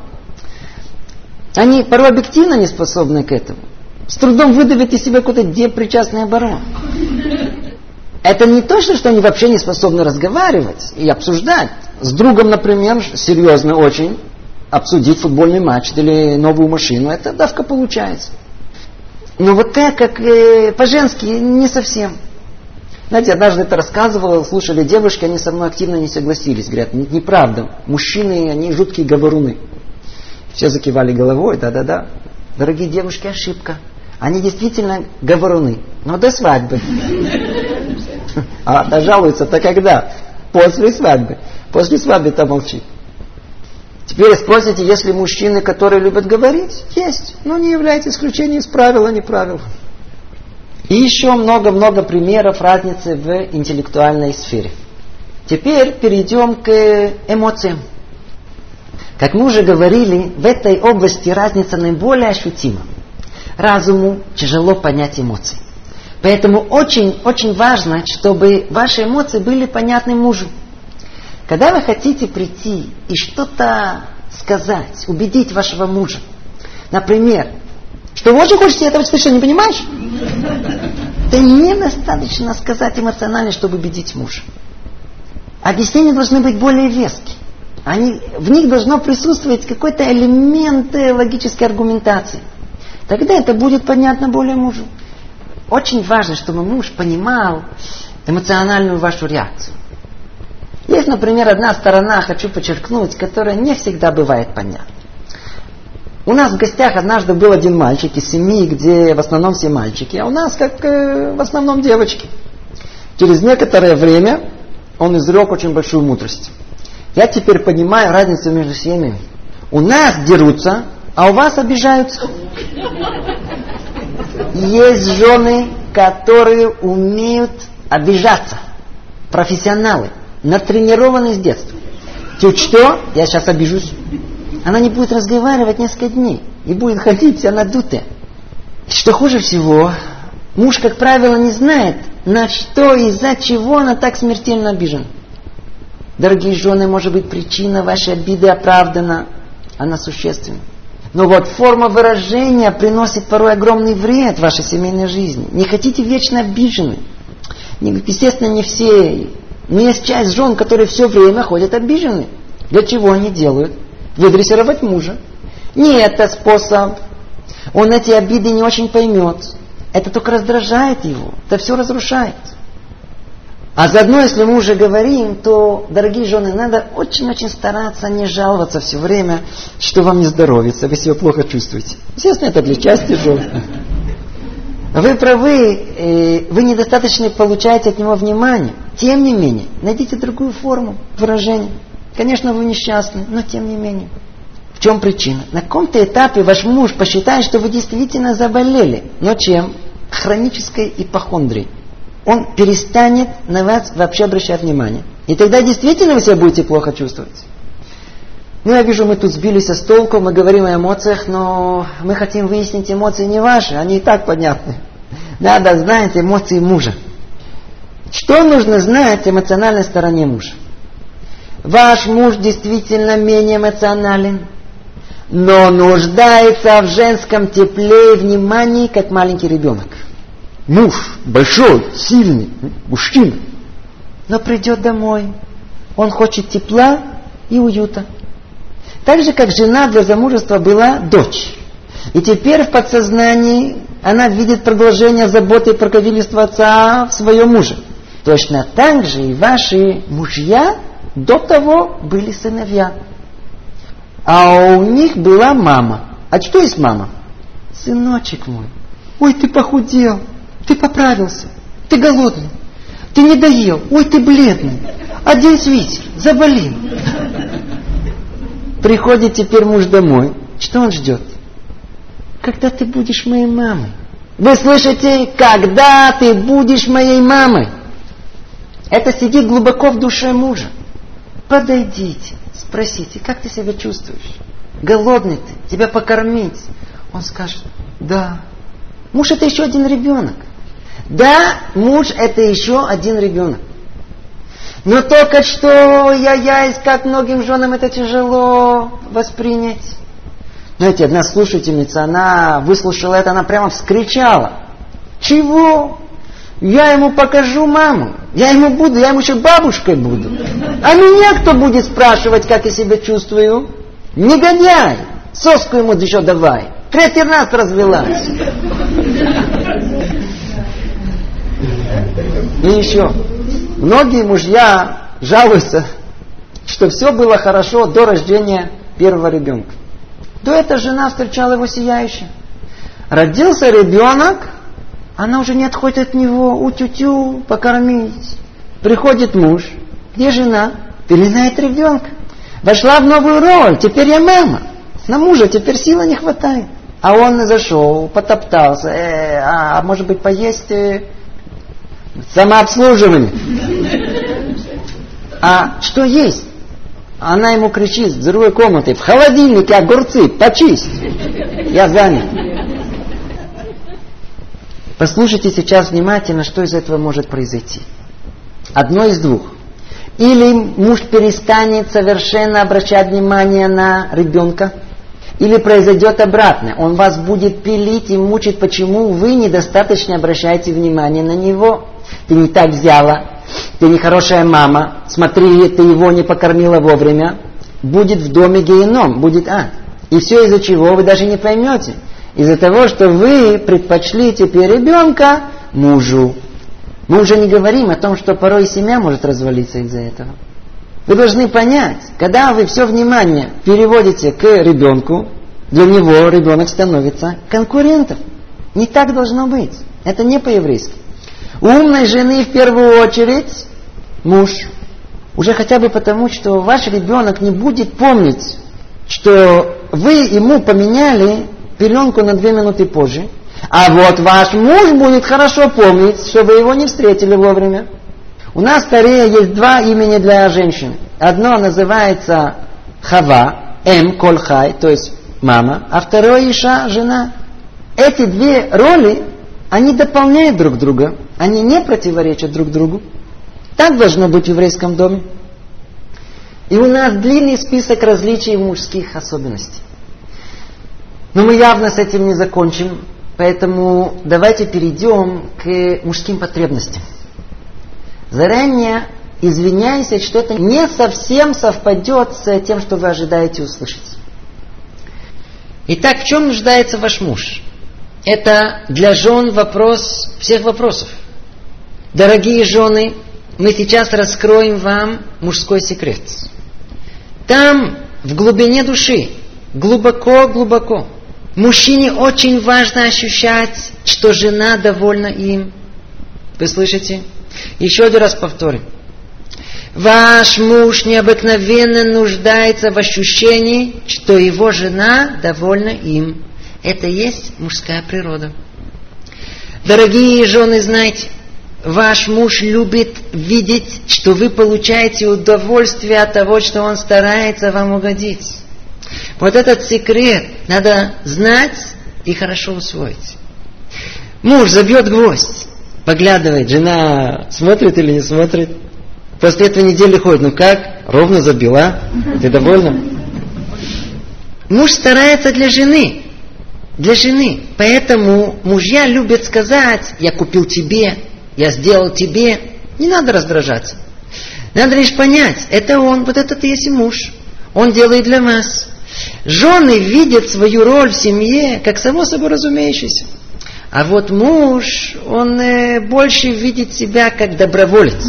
Они порой объективно не способны к этому. С трудом выдавят из себя какой-то депричастный оборот. Это не то, что они вообще не способны разговаривать и обсуждать. С другом, например, серьезно очень, обсудить футбольный матч или новую машину, это давка получается. Но вот так, как э, по-женски, не совсем. Знаете, однажды это рассказывал, слушали девушки, они со мной активно не согласились. Говорят, неправда, мужчины, они жуткие говоруны. Все закивали головой, да-да-да. Дорогие девушки, ошибка. Они действительно говоруны, но до свадьбы. А жалуются-то когда? После свадьбы. После свадьбы-то молчит. Теперь спросите, если мужчины, которые любят говорить, есть, но не является исключением из правила, не правил. И еще много-много примеров разницы в интеллектуальной сфере. Теперь перейдем к эмоциям. Как мы уже говорили, в этой области разница наиболее ощутима. Разуму тяжело понять эмоции. Поэтому очень-очень важно, чтобы ваши эмоции были понятны мужу. Когда вы хотите прийти и что-то сказать, убедить вашего мужа, например, что вы очень хочете этого, ты не понимаешь? Это недостаточно сказать эмоционально, чтобы убедить мужа. Объяснения должны быть более веские. Они, в них должно присутствовать какой-то элемент логической аргументации. Тогда это будет понятно более мужу. Очень важно, чтобы муж понимал эмоциональную вашу реакцию. Есть, например, одна сторона, хочу подчеркнуть, которая не всегда бывает понятна. У нас в гостях однажды был один мальчик из семьи, где в основном все мальчики, а у нас как э, в основном девочки. Через некоторое время он изрек очень большую мудрость. Я теперь понимаю разницу между семьями. У нас дерутся, а у вас обижаются. Есть жены, которые умеют обижаться. Профессионалы натренированы с детства. Чуть что, я сейчас обижусь. Она не будет разговаривать несколько дней. И будет ходить вся надутая. Что хуже всего, муж, как правило, не знает, на что и из-за чего она так смертельно обижена. Дорогие жены, может быть, причина вашей обиды оправдана, она существенна. Но вот форма выражения приносит порой огромный вред вашей семейной жизни. Не хотите вечно обижены. Естественно, не все но есть часть жен, которые все время ходят обижены. Для чего они делают? Выдрессировать мужа. Не это способ. Он эти обиды не очень поймет. Это только раздражает его. Это все разрушает. А заодно, если мы уже говорим, то, дорогие жены, надо очень-очень стараться не жаловаться все время, что вам не здоровится, вы себя плохо чувствуете. Естественно, это для части жен. Вы правы, э, вы недостаточно получаете от него внимания. Тем не менее, найдите другую форму выражения. Конечно, вы несчастны, но тем не менее. В чем причина? На каком-то этапе ваш муж посчитает, что вы действительно заболели. Но чем? Хронической ипохондрией. Он перестанет на вас вообще обращать внимание. И тогда действительно вы себя будете плохо чувствовать. Ну, я вижу, мы тут сбились с толку, мы говорим о эмоциях, но мы хотим выяснить эмоции не ваши, они и так понятны. Надо знать эмоции мужа. Что нужно знать эмоциональной стороне мужа? Ваш муж действительно менее эмоционален, но нуждается в женском тепле и внимании, как маленький ребенок. Муж большой, сильный, мужчина. Но придет домой, он хочет тепла и уюта. Так же, как жена для замужества была дочь. И теперь в подсознании она видит продолжение заботы и покровительства отца в своем муже. Точно так же и ваши мужья до того были сыновья. А у них была мама. А что есть мама? Сыночек мой, ой, ты похудел, ты поправился, ты голодный, ты не доел, ой, ты бледный, одень свитер, заболел. Приходит теперь муж домой. Что он ждет? Когда ты будешь моей мамой? Вы слышите? Когда ты будешь моей мамой? Это сидит глубоко в душе мужа. Подойдите, спросите, как ты себя чувствуешь? Голодный ты? Тебя покормить? Он скажет, да. Муж это еще один ребенок. Да, муж это еще один ребенок. Но только что я ясь, как многим женам это тяжело воспринять. Знаете, одна слушательница, она выслушала это, она прямо вскричала. Чего? Я ему покажу маму. Я ему буду, я ему еще бабушкой буду. А меня кто будет спрашивать, как я себя чувствую? Негодяй! Соску ему еще давай. Третий раз развелась. И еще. Многие мужья жалуются, что все было хорошо до рождения первого ребенка. До этого жена встречала его сияющим. Родился ребенок, она уже не отходит от него, утю-тю, покормить. Приходит муж, где жена? Перелезает ребенка. Вошла в новую роль, теперь я мама. На мужа теперь силы не хватает. А он зашел, потоптался, э, а может быть поесть э, Самообслуживание. А что есть? Она ему кричит с другой комнаты, в холодильнике огурцы, почисть. Я занят. Послушайте сейчас внимательно, что из этого может произойти. Одно из двух. Или муж перестанет совершенно обращать внимание на ребенка, Или произойдет обратное. Он вас будет пилить и мучить, почему вы недостаточно обращаете внимание на него. Ты не так взяла, ты нехорошая мама, смотри, ты его не покормила вовремя. Будет в доме геном, будет ад. И все из-за чего вы даже не поймете. Из-за того, что вы предпочли теперь ребенка мужу. Мы уже не говорим о том, что порой семья может развалиться из-за этого. Вы должны понять, когда вы все внимание переводите к ребенку, для него ребенок становится конкурентом. Не так должно быть. Это не по-еврейски. У умной жены в первую очередь муж. Уже хотя бы потому, что ваш ребенок не будет помнить, что вы ему поменяли пеленку на две минуты позже, а вот ваш муж будет хорошо помнить, что вы его не встретили вовремя. У нас в Корее есть два имени для женщин. Одно называется Хава, М, Колхай, то есть мама, а второе Иша, жена. Эти две роли, они дополняют друг друга, они не противоречат друг другу. Так должно быть в еврейском доме. И у нас длинный список различий мужских особенностей. Но мы явно с этим не закончим, поэтому давайте перейдем к мужским потребностям. Заранее извиняюсь, если что-то не совсем совпадет с тем, что вы ожидаете услышать. Итак, в чем нуждается ваш муж? Это для жен вопрос всех вопросов. Дорогие жены, мы сейчас раскроем вам мужской секрет. Там, в глубине души, глубоко-глубоко, мужчине очень важно ощущать, что жена довольна им. Вы слышите? Еще один раз повторим. Ваш муж необыкновенно нуждается в ощущении, что его жена довольна им. Это есть мужская природа. Дорогие жены, знайте, ваш муж любит видеть, что вы получаете удовольствие от того, что он старается вам угодить. Вот этот секрет надо знать и хорошо усвоить. Муж забьет гвоздь, поглядывает, жена смотрит или не смотрит. После этого недели ходит, ну как, ровно забила, ты довольна? Муж старается для жены, для жены. Поэтому мужья любят сказать, я купил тебе, я сделал тебе. Не надо раздражаться. Надо лишь понять, это он, вот этот и есть муж. Он делает для вас. Жены видят свою роль в семье, как само собой разумеющееся. А вот муж, он э, больше видит себя как доброволец.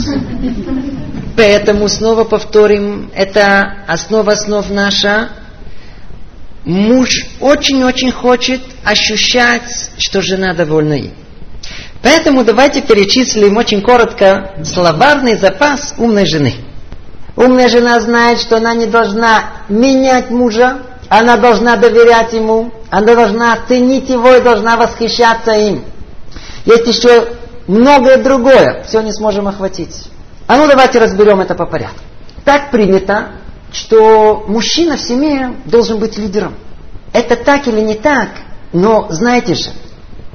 Поэтому снова повторим, это основа основ наша. Муж очень-очень хочет ощущать, что жена довольна им. Поэтому давайте перечислим очень коротко словарный запас умной жены. Умная жена знает, что она не должна менять мужа, она должна доверять ему, она должна ценить его и должна восхищаться им. Есть еще многое другое, все не сможем охватить. А ну давайте разберем это по порядку. Так принято, что мужчина в семье должен быть лидером. Это так или не так, но знаете же,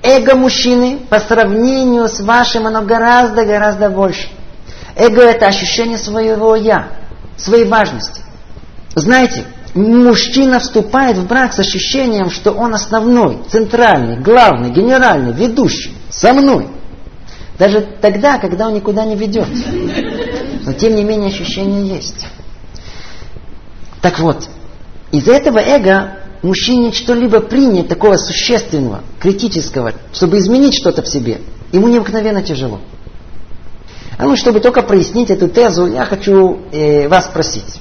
эго мужчины по сравнению с вашим, оно гораздо-гораздо больше. Эго это ощущение своего я, своей важности. Знаете, мужчина вступает в брак с ощущением, что он основной, центральный, главный, генеральный, ведущий, со мной. Даже тогда, когда он никуда не ведет. Но тем не менее ощущение есть. Так вот, из этого эго мужчине что-либо принять такого существенного, критического, чтобы изменить что-то в себе, ему необыкновенно тяжело. А ну, чтобы только прояснить эту тезу, я хочу э, вас спросить.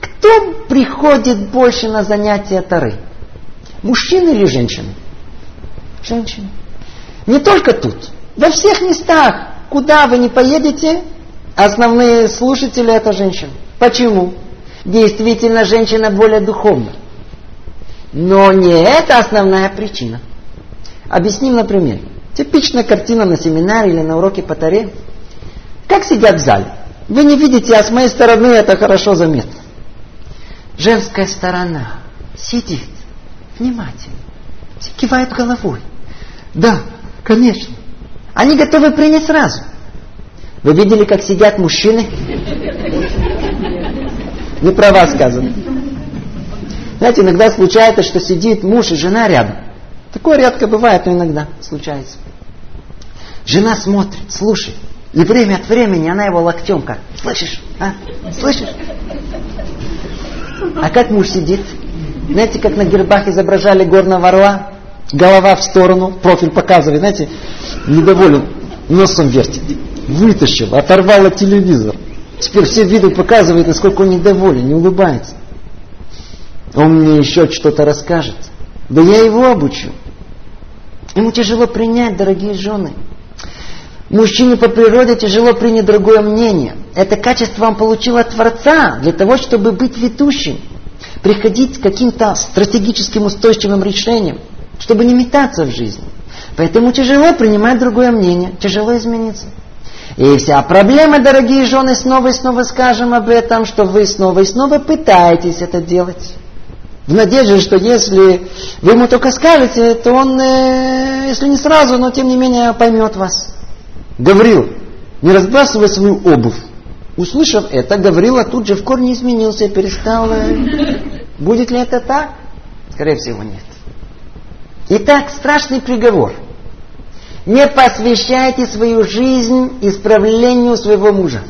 Кто приходит больше на занятия Тары? Мужчины или женщины? Женщины. Не только тут. Во всех местах, куда вы не поедете, основные слушатели это женщины. Почему? Действительно, женщина более духовна. Но не это основная причина. Объясним на примере. Типичная картина на семинаре или на уроке по таре. Как сидят в зале? Вы не видите, а с моей стороны это хорошо заметно. Женская сторона сидит внимательно, кивает головой. Да, конечно. Они готовы принять сразу. Вы видели, как сидят мужчины? Не про вас сказано. Знаете, иногда случается, что сидит муж и жена рядом. Такое редко бывает, но иногда случается. Жена смотрит, слушает. И время от времени она его локтем как, слышишь, а? Слышишь? А как муж сидит? Знаете, как на гербах изображали горного орла? Голова в сторону, профиль показывает, знаете, недоволен, носом вертит. Вытащил, оторвал от телевизора. Теперь все виды показывают, насколько он недоволен, не улыбается. Он мне еще что-то расскажет. Да я его обучу. Ему тяжело принять, дорогие жены. Мужчине по природе тяжело принять другое мнение. Это качество он получил от Творца для того, чтобы быть ведущим, приходить к каким-то стратегическим устойчивым решениям, чтобы не метаться в жизни. Поэтому тяжело принимать другое мнение, тяжело измениться. И вся проблема, дорогие жены, снова и снова скажем об этом, что вы снова и снова пытаетесь это делать. В надежде, что если вы ему только скажете, то он, э, если не сразу, но тем не менее поймет вас. Гаврил, не разбрасывай свою обувь. Услышав это, Гаврила тут же в корне изменился и перестал... Э, будет ли это так? Скорее всего, нет. Итак, страшный приговор. Не посвящайте свою жизнь исправлению своего мужа.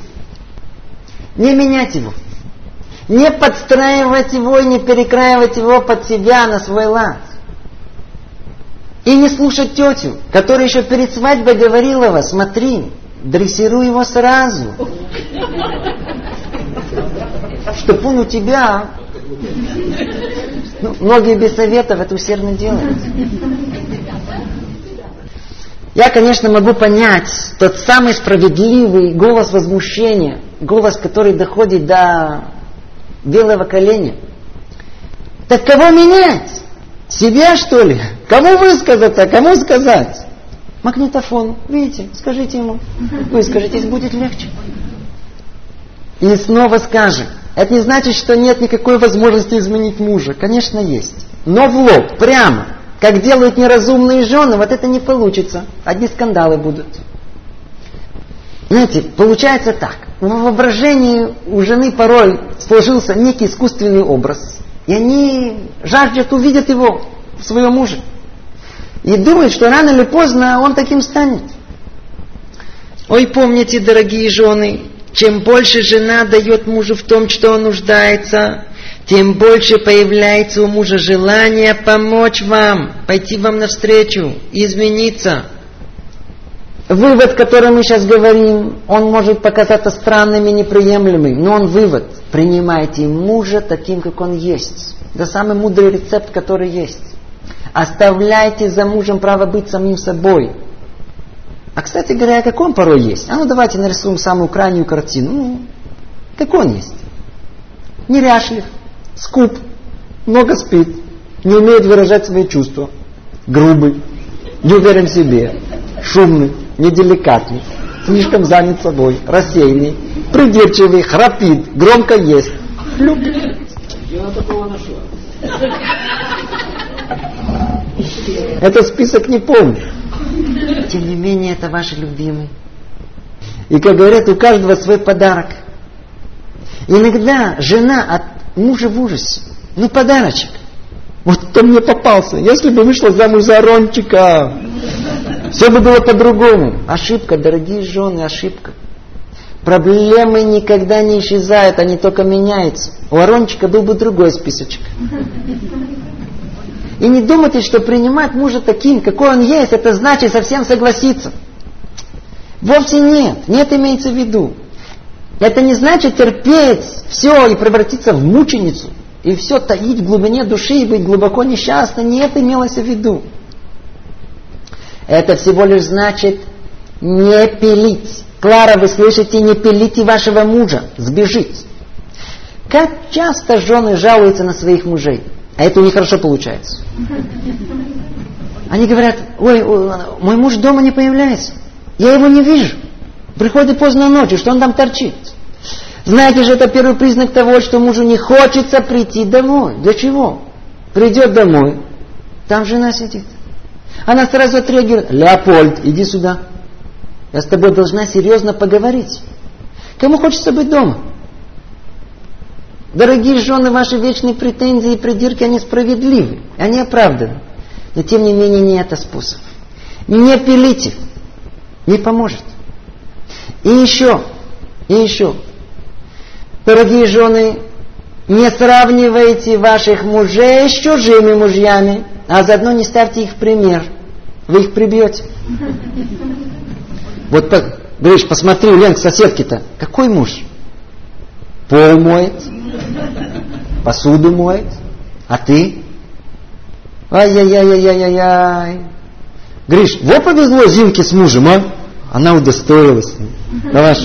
Не менять его. Не подстраивать его и не перекраивать его под себя на свой лад. И не слушать тетю, которая еще перед свадьбой говорила вас, смотри, дрессируй его сразу. Чтоб он у тебя... Ну, многие без советов это усердно делают. Я, конечно, могу понять тот самый справедливый голос возмущения, голос, который доходит до белого коленя. Так кого менять? Себя, что ли? Кому высказаться, кому сказать? Магнитофон, видите, скажите ему. Вы скажитесь, будет легче. И снова скажем. Это не значит, что нет никакой возможности изменить мужа. Конечно, есть. Но в лоб, прямо, как делают неразумные жены, вот это не получится. Одни скандалы будут. Знаете, получается так. В воображении у жены порой сложился некий искусственный образ. И они жаждут увидеть его, своего мужа. И думают, что рано или поздно он таким станет. Ой, помните, дорогие жены, чем больше жена дает мужу в том, что он нуждается, тем больше появляется у мужа желание помочь вам, пойти вам навстречу, измениться. Вывод, который мы сейчас говорим, он может показаться странным и неприемлемым, но он вывод. Принимайте мужа таким, как он есть. Это самый мудрый рецепт, который есть. Оставляйте за мужем право быть самим собой. А, кстати говоря, как он порой есть? А ну давайте нарисуем самую крайнюю картину. Ну, как он есть? Неряшлив, скуп, много спит, не умеет выражать свои чувства, грубый, не уверен в себе, шумный, неделикатный, слишком занят собой, рассеянный, придирчивый, храпит, громко ест. Любит. Я такого нашел. Этот список не помню. Тем не менее, это ваши любимые. И, как говорят, у каждого свой подарок. Иногда жена от мужа в ужасе. Ну, подарочек. Вот кто мне попался. Если бы вышла замуж за Рончика, все бы было по-другому. Ошибка, дорогие жены, ошибка. Проблемы никогда не исчезают, они только меняются. У Арончика был бы другой списочек. И не думайте, что принимать мужа таким, какой он есть, это значит совсем согласиться. Вовсе нет. Нет имеется в виду. Это не значит терпеть все и превратиться в мученицу. И все таить в глубине души и быть глубоко несчастной. Не это имелось в виду. Это всего лишь значит не пилить. Клара, вы слышите, не пилите вашего мужа, сбежить. Как часто жены жалуются на своих мужей, а это у них хорошо получается. Они говорят, ой, мой муж дома не появляется, я его не вижу. Приходит поздно ночью, что он там торчит. Знаете же, это первый признак того, что мужу не хочется прийти домой. Для чего? Придет домой, там жена сидит. Она сразу отреагирует, Леопольд, иди сюда. Я с тобой должна серьезно поговорить. Кому хочется быть дома? Дорогие жены, ваши вечные претензии и придирки, они справедливы, они оправданы. Но тем не менее не это способ. Не пилите, не поможет. И еще, и еще. Дорогие жены, не сравнивайте ваших мужей с чужими мужьями, а заодно не ставьте их в пример. Вы их прибьете. Вот, говоришь, посмотри, Лен, соседки-то, какой муж? Пол моет, посуду моет, а ты? Ай-яй-яй-яй-яй-яй. Гриш, вот повезло Зинке с мужем, а? Она удостоилась. Давай.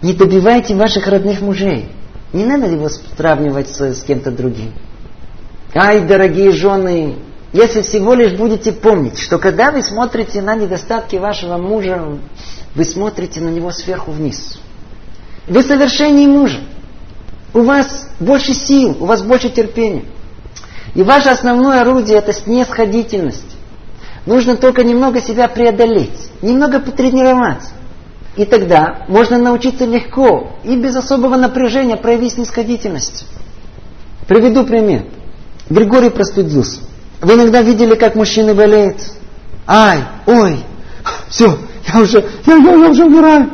Не добивайте ваших родных мужей. Не надо его сравнивать с, с кем-то другим. Ай, дорогие жены, если всего лишь будете помнить, что когда вы смотрите на недостатки вашего мужа, вы смотрите на него сверху вниз. Вы совершеннее мужа. У вас больше сил, у вас больше терпения. И ваше основное орудие это снисходительность. Нужно только немного себя преодолеть, немного потренироваться. И тогда можно научиться легко и без особого напряжения проявить снисходительность. Приведу пример. Григорий простудился. Вы иногда видели, как мужчины болеют? Ай, ой, все, я уже, я, я, я уже умираю.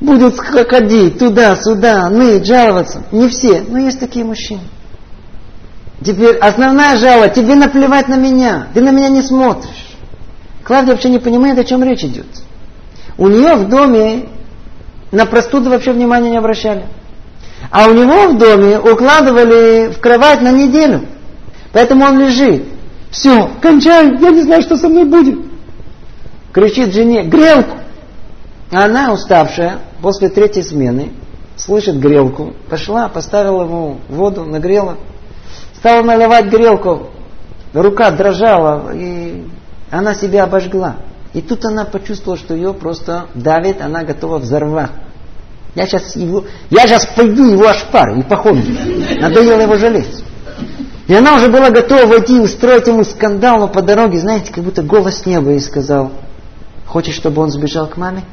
Будут ходить туда-сюда, ныть, жаловаться. Не все, но есть такие мужчины. Теперь основная жалоба, тебе наплевать на меня, ты на меня не смотришь. Клавдия вообще не понимает, о чем речь идет. У нее в доме на простуду вообще внимания не обращали. А у него в доме укладывали в кровать на неделю. Поэтому он лежит. Все, кончай, я не знаю, что со мной будет. Кричит жене, грелку. А она, уставшая, после третьей смены, слышит грелку. Пошла, поставила ему воду, нагрела. Стала наливать грелку. Рука дрожала, и она себя обожгла. И тут она почувствовала, что ее просто давит, она готова взорвать. Я сейчас его, я сейчас пойду его ошпарю и походу. Надоело его жалеть. И она уже была готова войти и устроить ему скандал, но по дороге, знаете, как будто голос неба и сказал, хочешь, чтобы он сбежал к маме?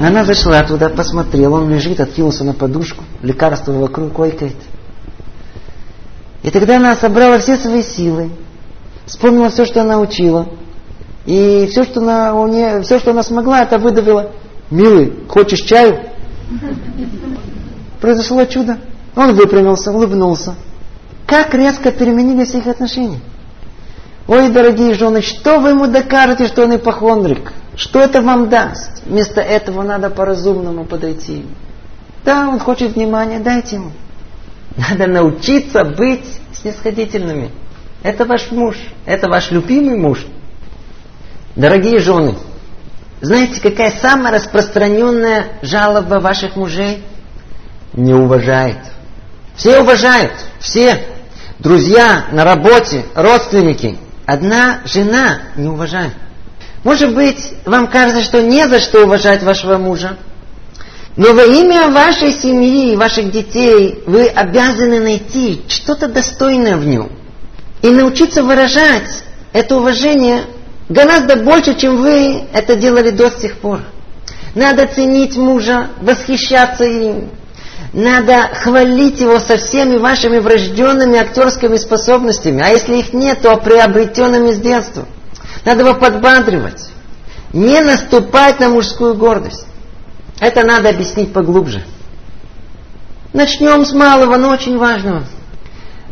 Она зашла туда, посмотрела, он лежит, откинулся на подушку, лекарство вокруг койкает. И тогда она собрала все свои силы, вспомнила все, что она учила, и все, что она, у нее, все, что она смогла, это выдавила. Милый, хочешь чаю? Произошло чудо. Он выпрямился, улыбнулся. Как резко переменились их отношения. Ой, дорогие жены, что вы ему докажете, что он ипохондрик? Что это вам даст? Вместо этого надо по-разумному подойти. Да, он хочет внимания, дайте ему. Надо научиться быть снисходительными. Это ваш муж, это ваш любимый муж. Дорогие жены, знаете, какая самая распространенная жалоба ваших мужей? Не уважает. Все уважают, все. Друзья на работе, родственники. Одна жена не уважает. Может быть, вам кажется, что не за что уважать вашего мужа. Но во имя вашей семьи и ваших детей вы обязаны найти что-то достойное в нем. И научиться выражать это уважение Гораздо больше, чем вы это делали до сих пор. Надо ценить мужа, восхищаться им. Надо хвалить его со всеми вашими врожденными актерскими способностями. А если их нет, то приобретенными с детства. Надо его подбадривать. Не наступать на мужскую гордость. Это надо объяснить поглубже. Начнем с малого, но очень важного.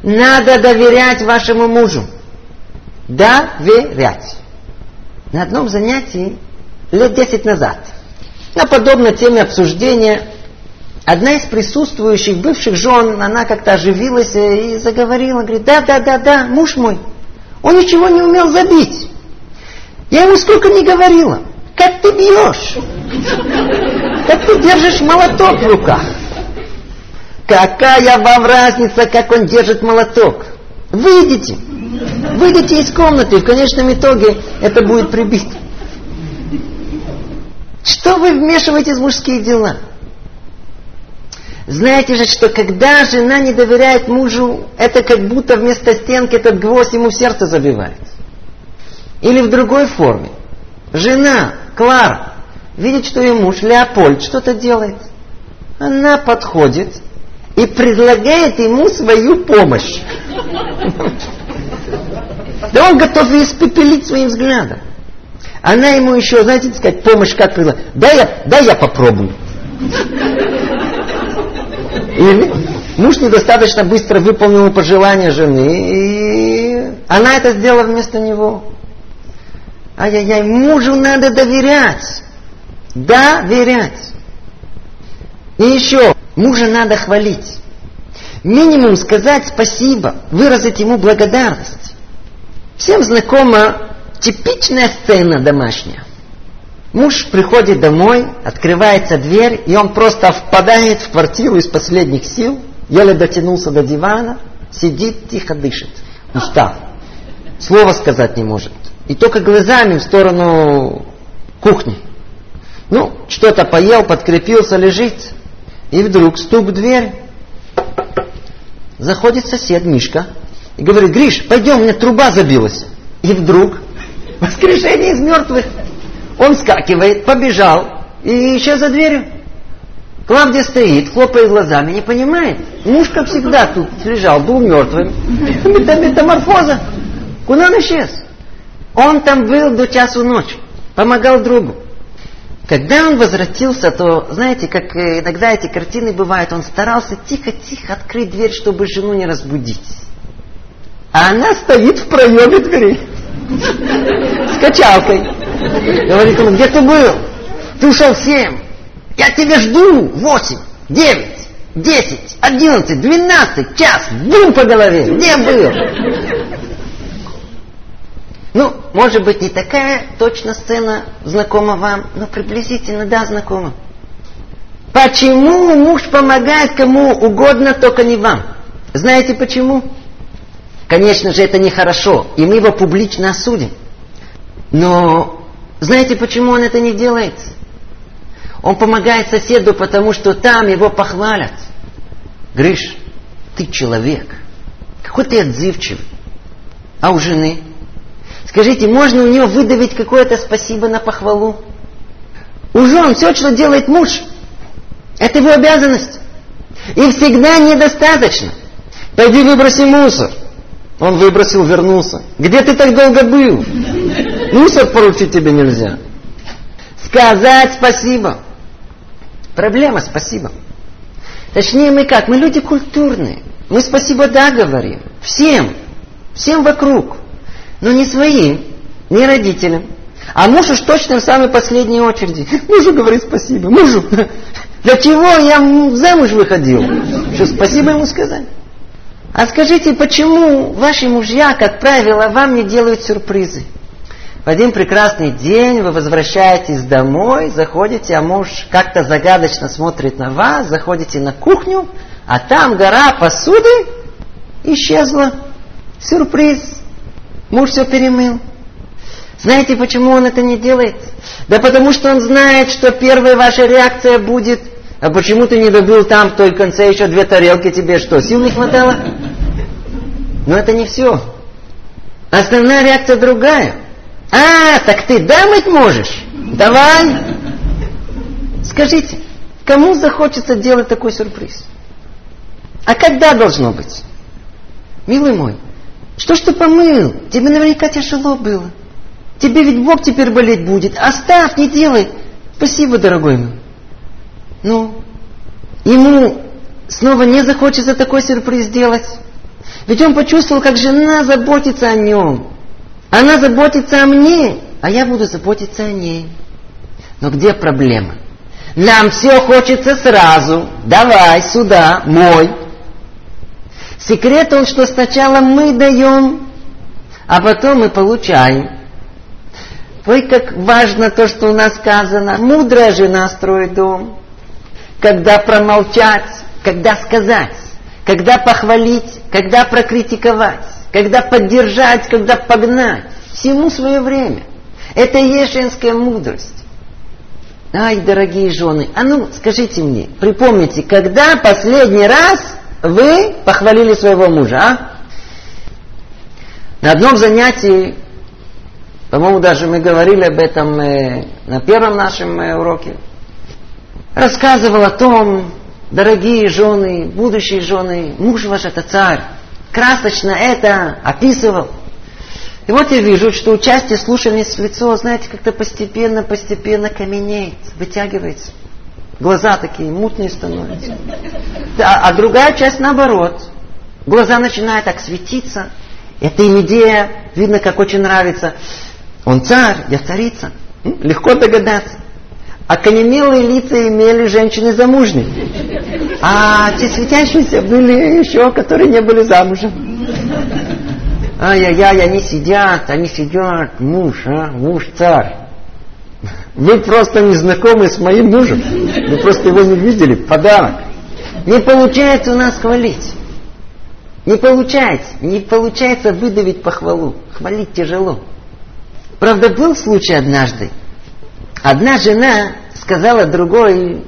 Надо доверять вашему мужу. Доверять на одном занятии лет десять назад на подобной теме обсуждения одна из присутствующих бывших жен, она как-то оживилась и заговорила, говорит, да, да, да, да, муж мой, он ничего не умел забить. Я ему сколько не говорила, как ты бьешь, как ты держишь молоток в руках. Какая вам разница, как он держит молоток? Выйдите, Выйдите из комнаты, и в конечном итоге это будет прибито. Что вы вмешиваетесь в мужские дела? Знаете же, что когда жена не доверяет мужу, это как будто вместо стенки этот гвоздь ему сердце забивает. Или в другой форме. Жена, Клара, видит, что ее муж, Леопольд, что-то делает. Она подходит и предлагает ему свою помощь. Да он готов испепелить своим взглядом. Она ему еще, знаете, сказать, помощь как предлагает. Да я, да я попробую. Или муж недостаточно быстро выполнил пожелания жены, и она это сделала вместо него. Ай-яй-яй, мужу надо доверять. Доверять. И еще, мужа надо хвалить. Минимум сказать спасибо, выразить ему благодарность. Всем знакома типичная сцена домашняя. Муж приходит домой, открывается дверь, и он просто впадает в квартиру из последних сил, еле дотянулся до дивана, сидит, тихо дышит, устал. Слова сказать не может. И только глазами в сторону кухни. Ну, что-то поел, подкрепился, лежит. И вдруг стук в дверь. Заходит сосед Мишка и говорит, Гриш, пойдем, мне труба забилась. И вдруг воскрешение из мертвых. Он скакивает, побежал и исчез за дверью. Клавдия стоит, хлопает глазами, не понимает. Муж, всегда, тут лежал, был мертвым. Метаморфоза. Куда он исчез? Он там был до часу ночи, помогал другу. Когда он возвратился, то, знаете, как иногда эти картины бывают, он старался тихо-тихо открыть дверь, чтобы жену не разбудить. А она стоит в проеме двери с качалкой. Говорит ему, где ты был? Ты ушел в семь. Я тебя жду. Восемь, девять, десять, одиннадцать, двенадцать, час. Бум по голове. Где был? Ну, может быть, не такая точно сцена знакома вам, но приблизительно, да, знакома. Почему муж помогает кому угодно, только не вам? Знаете почему? Конечно же, это нехорошо, и мы его публично осудим. Но знаете, почему он это не делает? Он помогает соседу, потому что там его похвалят. Гриш, ты человек. Какой ты отзывчивый. А у жены? Скажите, можно у нее выдавить какое-то спасибо на похвалу? У жен все, что делает муж, это его обязанность. И всегда недостаточно. Пойди выброси мусор. Он выбросил, вернулся. Где ты так долго был? Мусор поручить тебе нельзя. Сказать спасибо. Проблема спасибо. Точнее мы как? Мы люди культурные. Мы спасибо да говорим. Всем. Всем вокруг. Но не своим, не родителям. А муж уж точно в самой последней очереди. Мужу говорит спасибо. Мужу. Для чего я замуж выходил? Что спасибо ему сказать? А скажите, почему ваши мужья, как правило, вам не делают сюрпризы? В один прекрасный день вы возвращаетесь домой, заходите, а муж как-то загадочно смотрит на вас, заходите на кухню, а там гора посуды исчезла. Сюрприз. Муж все перемыл. Знаете, почему он это не делает? Да потому что он знает, что первая ваша реакция будет а почему ты не добыл там в той конце еще две тарелки тебе? Что, сил не хватало? Но это не все. Основная реакция другая. А, так ты дамыть можешь? Давай. Скажите, кому захочется делать такой сюрприз? А когда должно быть? Милый мой, что ж ты помыл? Тебе наверняка тяжело было. Тебе ведь Бог теперь болеть будет. Оставь, не делай. Спасибо, дорогой мой. Ну, ему снова не захочется такой сюрприз сделать. Ведь он почувствовал, как жена заботится о нем. Она заботится о мне, а я буду заботиться о ней. Но где проблема? Нам все хочется сразу. Давай сюда, мой. Секрет он, что сначала мы даем, а потом мы получаем. Ой, как важно то, что у нас сказано. Мудрая жена строит дом когда промолчать, когда сказать, когда похвалить, когда прокритиковать, когда поддержать, когда погнать. Всему свое время. Это и есть женская мудрость. Ай, дорогие жены, а ну скажите мне, припомните, когда последний раз вы похвалили своего мужа, а? На одном занятии, по-моему, даже мы говорили об этом э, на первом нашем э, уроке, рассказывал о том, дорогие жены, будущие жены, муж ваш это царь. Красочно это описывал. И вот я вижу, что участие слушания с лицо, знаете, как-то постепенно, постепенно каменеет, вытягивается. Глаза такие мутные становятся. Да, а другая часть наоборот. Глаза начинают так светиться. Это им идея, видно, как очень нравится. Он царь, я царица. Легко догадаться. Окаменелые лица имели женщины замужние. А те светящиеся были еще, которые не были замужем. Ай-яй-яй, они сидят, они сидят, муж, а, муж царь. Вы просто не знакомы с моим мужем. Вы просто его не видели. Подарок. Не получается у нас хвалить. Не получается. Не получается выдавить похвалу. Хвалить тяжело. Правда, был случай однажды. Одна жена сказала другой,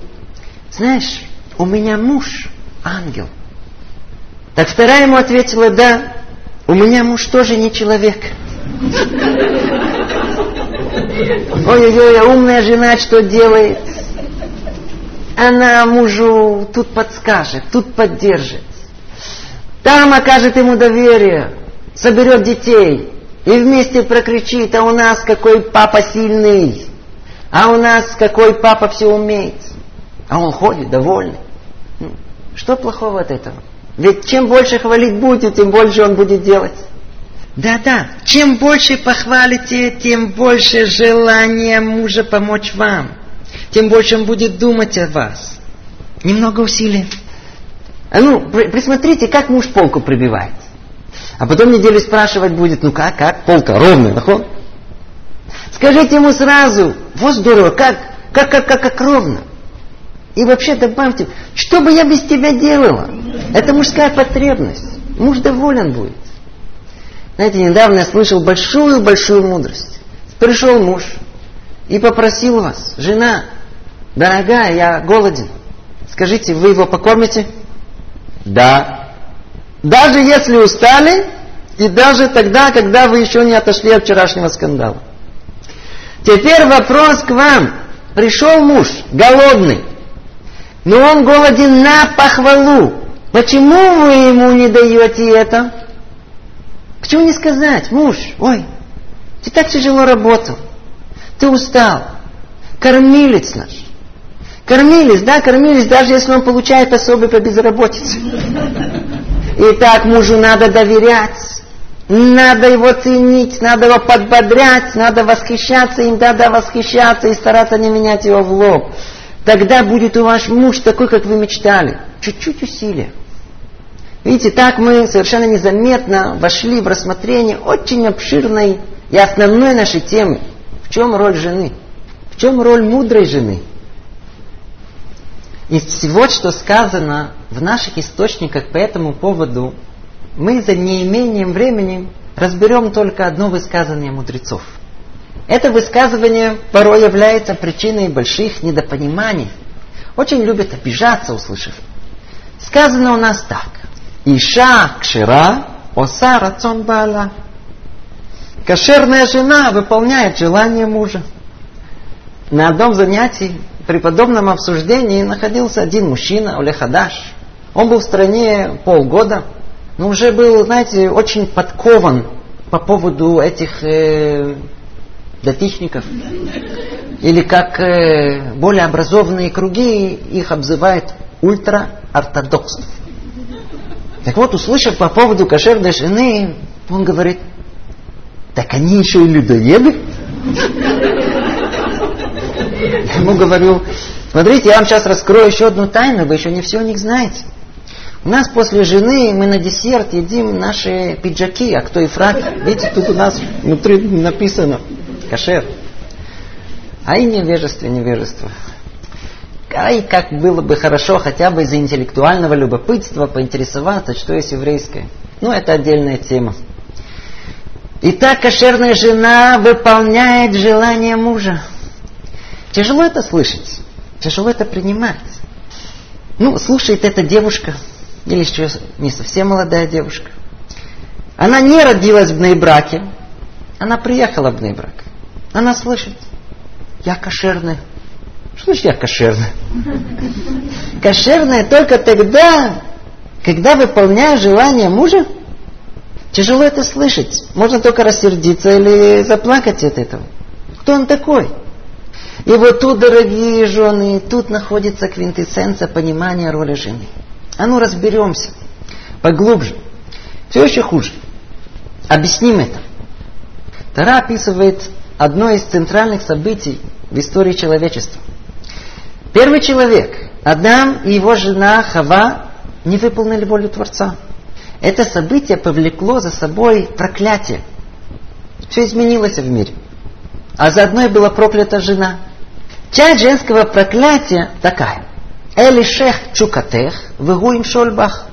знаешь, у меня муж ангел. Так вторая ему ответила, да, у меня муж тоже не человек. Ой-ой-ой, а умная жена что делает? Она мужу тут подскажет, тут поддержит. Там окажет ему доверие, соберет детей и вместе прокричит, а у нас какой папа сильный, а у нас какой папа все умеет. А он ходит довольный. Ну, что плохого от этого? Ведь чем больше хвалить будет, тем больше он будет делать. Да-да, чем больше похвалите, тем больше желания мужа помочь вам. Тем больше он будет думать о вас. Немного усилий. А ну, присмотрите, как муж полку пробивает. А потом неделю спрашивать будет, ну как, как, полка ровная, доход? Скажите ему сразу, вот здорово, как, как, как, как, как ровно. И вообще добавьте, что бы я без тебя делала? Это мужская потребность. Муж доволен будет. Знаете, недавно я слышал большую-большую мудрость. Пришел муж и попросил вас, жена, дорогая, я голоден. Скажите, вы его покормите? Да. Даже если устали, и даже тогда, когда вы еще не отошли от вчерашнего скандала. Теперь вопрос к вам. Пришел муж, голодный, но он голоден на похвалу. Почему вы ему не даете это? Почему не сказать, муж, ой, ты так тяжело работал, ты устал, кормилец наш. Кормились, да, кормились, даже если он получает особый по безработице. И так мужу надо доверять, надо его ценить, надо его подбодрять, надо восхищаться им, да-да, восхищаться и стараться не менять его в лоб. Тогда будет у ваш муж такой, как вы мечтали. Чуть-чуть усилия. Видите, так мы совершенно незаметно вошли в рассмотрение очень обширной и основной нашей темы. В чем роль жены? В чем роль мудрой жены? Из всего, что сказано в наших источниках по этому поводу, мы за неимением времени разберем только одно высказывание мудрецов. Это высказывание порой является причиной больших недопониманий. Очень любят обижаться, услышав. Сказано у нас так. Иша кшира, оса рацион бала. Кошерная жена выполняет желание мужа. На одном занятии при подобном обсуждении находился один мужчина, Олехадаш. Он был в стране полгода, но уже был, знаете, очень подкован по поводу этих э, датичников. Или как э, более образованные круги их обзывают ультраортодоксов. Так вот, услышав по поводу кошерной жены, он говорит, так они еще и людоеды? Я ему говорю, смотрите, я вам сейчас раскрою еще одну тайну, вы еще не все о них знаете. У нас после жены мы на десерт едим наши пиджаки, а кто и фраг. Видите, тут у нас внутри написано кошер. А и невежество, невежество. Ай, как было бы хорошо хотя бы из-за интеллектуального любопытства поинтересоваться, что есть еврейское. Ну, это отдельная тема. Итак, кошерная жена выполняет желание мужа. Тяжело это слышать, тяжело это принимать. Ну, слушает эта девушка, или еще не совсем молодая девушка. Она не родилась в Нейбраке, она приехала в Нейбрак. Она слышит, я кошерная Слушай, я кошерная. Кошерная только тогда, когда выполняю желание мужа. Тяжело это слышать. Можно только рассердиться или заплакать от этого. Кто он такой? И вот тут, дорогие жены, тут находится квинтэссенция понимания роли жены. А ну разберемся поглубже. Все еще хуже. Объясним это. Тара описывает одно из центральных событий в истории человечества. Первый человек, Адам и его жена Хава, не выполнили волю Творца. Это событие повлекло за собой проклятие. Все изменилось в мире. А заодно и была проклята жена. Часть женского проклятия такая. Эли шех чукатех, вегуим шольбах.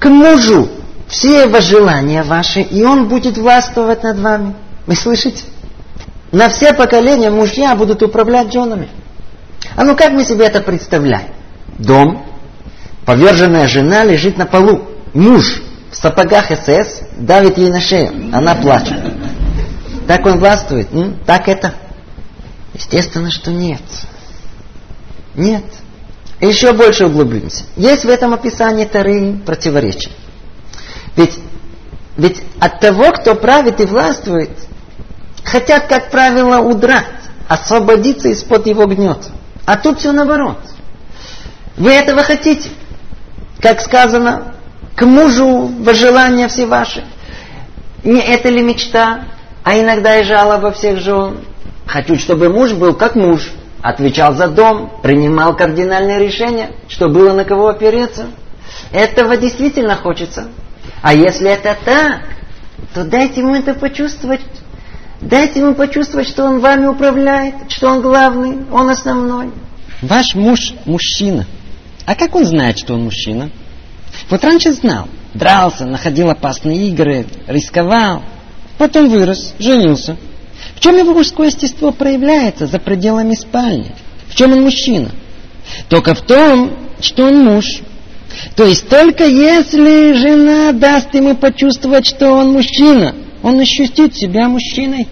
К мужу все его желания ваши, и он будет властвовать над вами. Вы слышите? На все поколения мужья будут управлять женами. А ну как мы себе это представляем? Дом, поверженная жена лежит на полу. Муж в сапогах СС давит ей на шею. Она плачет. Так он властвует? М? Так это? Естественно, что нет. Нет. Еще больше углубимся. Есть в этом описании Тары противоречия. Ведь, ведь от того, кто правит и властвует, хотят, как правило, удрать, освободиться из-под его гнета. А тут все наоборот. Вы этого хотите. Как сказано, к мужу желания все ваши. Не это ли мечта, а иногда и жалоба всех жен. Хочу, чтобы муж был как муж, отвечал за дом, принимал кардинальные решения, что было на кого опереться. Этого действительно хочется. А если это так, то дайте ему это почувствовать. Дайте ему почувствовать, что он вами управляет, что он главный, он основной. Ваш муж мужчина. А как он знает, что он мужчина? Вот раньше знал. Дрался, находил опасные игры, рисковал. Потом вырос, женился. В чем его мужское естество проявляется за пределами спальни? В чем он мужчина? Только в том, что он муж. То есть только если жена даст ему почувствовать, что он мужчина, он ощутит себя мужчиной.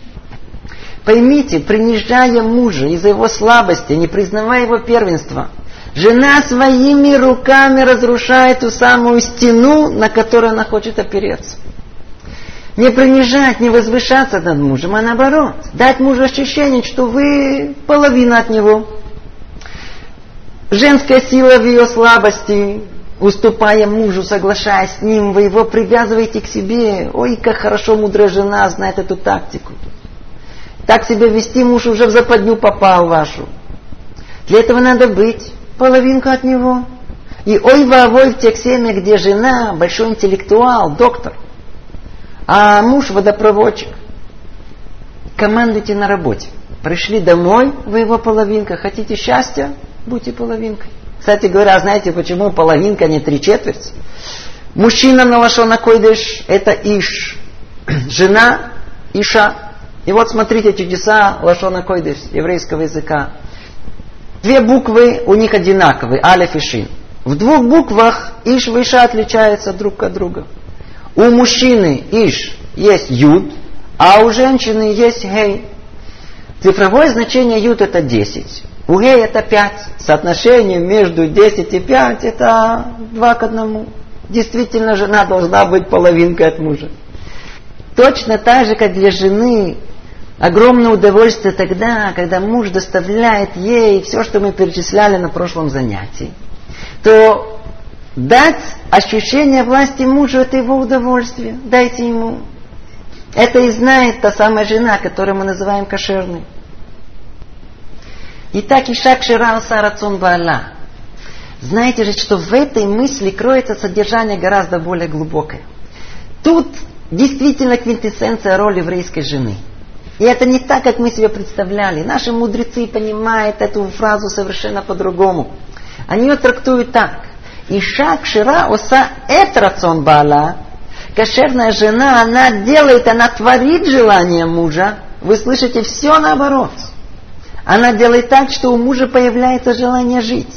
Поймите, принижая мужа из-за его слабости, не признавая его первенства, жена своими руками разрушает ту самую стену, на которую она хочет опереться. Не принижать, не возвышаться над мужем, а наоборот, дать мужу ощущение, что вы половина от него. Женская сила в ее слабости, уступая мужу, соглашаясь с ним, вы его привязываете к себе. Ой, как хорошо мудрая жена знает эту тактику. Так себя вести муж уже в западню попал вашу. Для этого надо быть половинка от него. И ой, воовой в тех семьях, где жена большой интеллектуал, доктор а муж водопроводчик. Командуйте на работе. Пришли домой, вы его половинка. Хотите счастья? Будьте половинкой. Кстати говоря, знаете, почему половинка, а не три четверти? Мужчина на лашона койдыш – это иш. Жена – иша. И вот смотрите чудеса лашона койдыш, еврейского языка. Две буквы у них одинаковые, алиф и шин. В двух буквах иш и иша отличаются друг от друга. У мужчины иш есть юд, а у женщины есть гей. Цифровое значение юд это 10. У гей это 5. Соотношение между 10 и 5 это 2 к 1. Действительно, жена должна быть половинкой от мужа. Точно так же, как для жены огромное удовольствие тогда, когда муж доставляет ей все, что мы перечисляли на прошлом занятии, то Дать ощущение власти мужу – это его удовольствие. Дайте ему. Это и знает та самая жена, которую мы называем кошерной. Итак, Ишак Ширал Сарацун Баала. Знаете же, что в этой мысли кроется содержание гораздо более глубокое. Тут действительно квинтэссенция роли еврейской жены. И это не так, как мы себе представляли. Наши мудрецы понимают эту фразу совершенно по-другому. Они ее трактуют так. Иша кшира оса эт рацион бала. Кошерная жена, она делает, она творит желание мужа. Вы слышите, все наоборот. Она делает так, что у мужа появляется желание жить,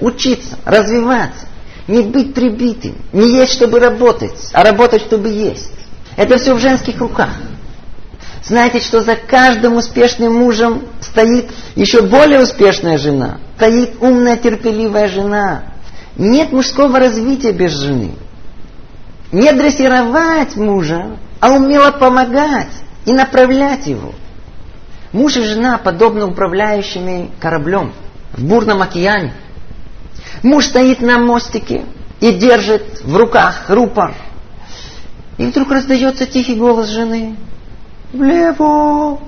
учиться, развиваться, не быть прибитым, не есть, чтобы работать, а работать, чтобы есть. Это все в женских руках. Знаете, что за каждым успешным мужем стоит еще более успешная жена. Стоит умная, терпеливая жена. Нет мужского развития без жены. Не дрессировать мужа, а умело помогать и направлять его. Муж и жена подобны управляющими кораблем в бурном океане. Муж стоит на мостике и держит в руках рупор. И вдруг раздается тихий голос жены. Влево!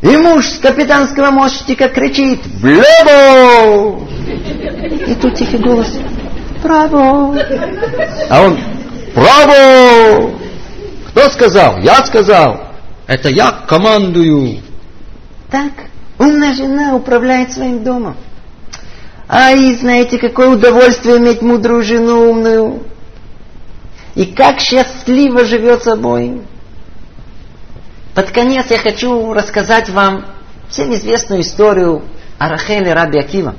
И муж с капитанского мостика кричит «Влево!» И тут тихий голос «Право!» А он «Право!» Кто сказал? Я сказал. Это я командую. Так умная жена управляет своим домом. Ай, знаете, какое удовольствие иметь мудрую жену умную. И как счастливо живет собой. Под конец я хочу рассказать вам всем известную историю о Рахеле Раби Акива.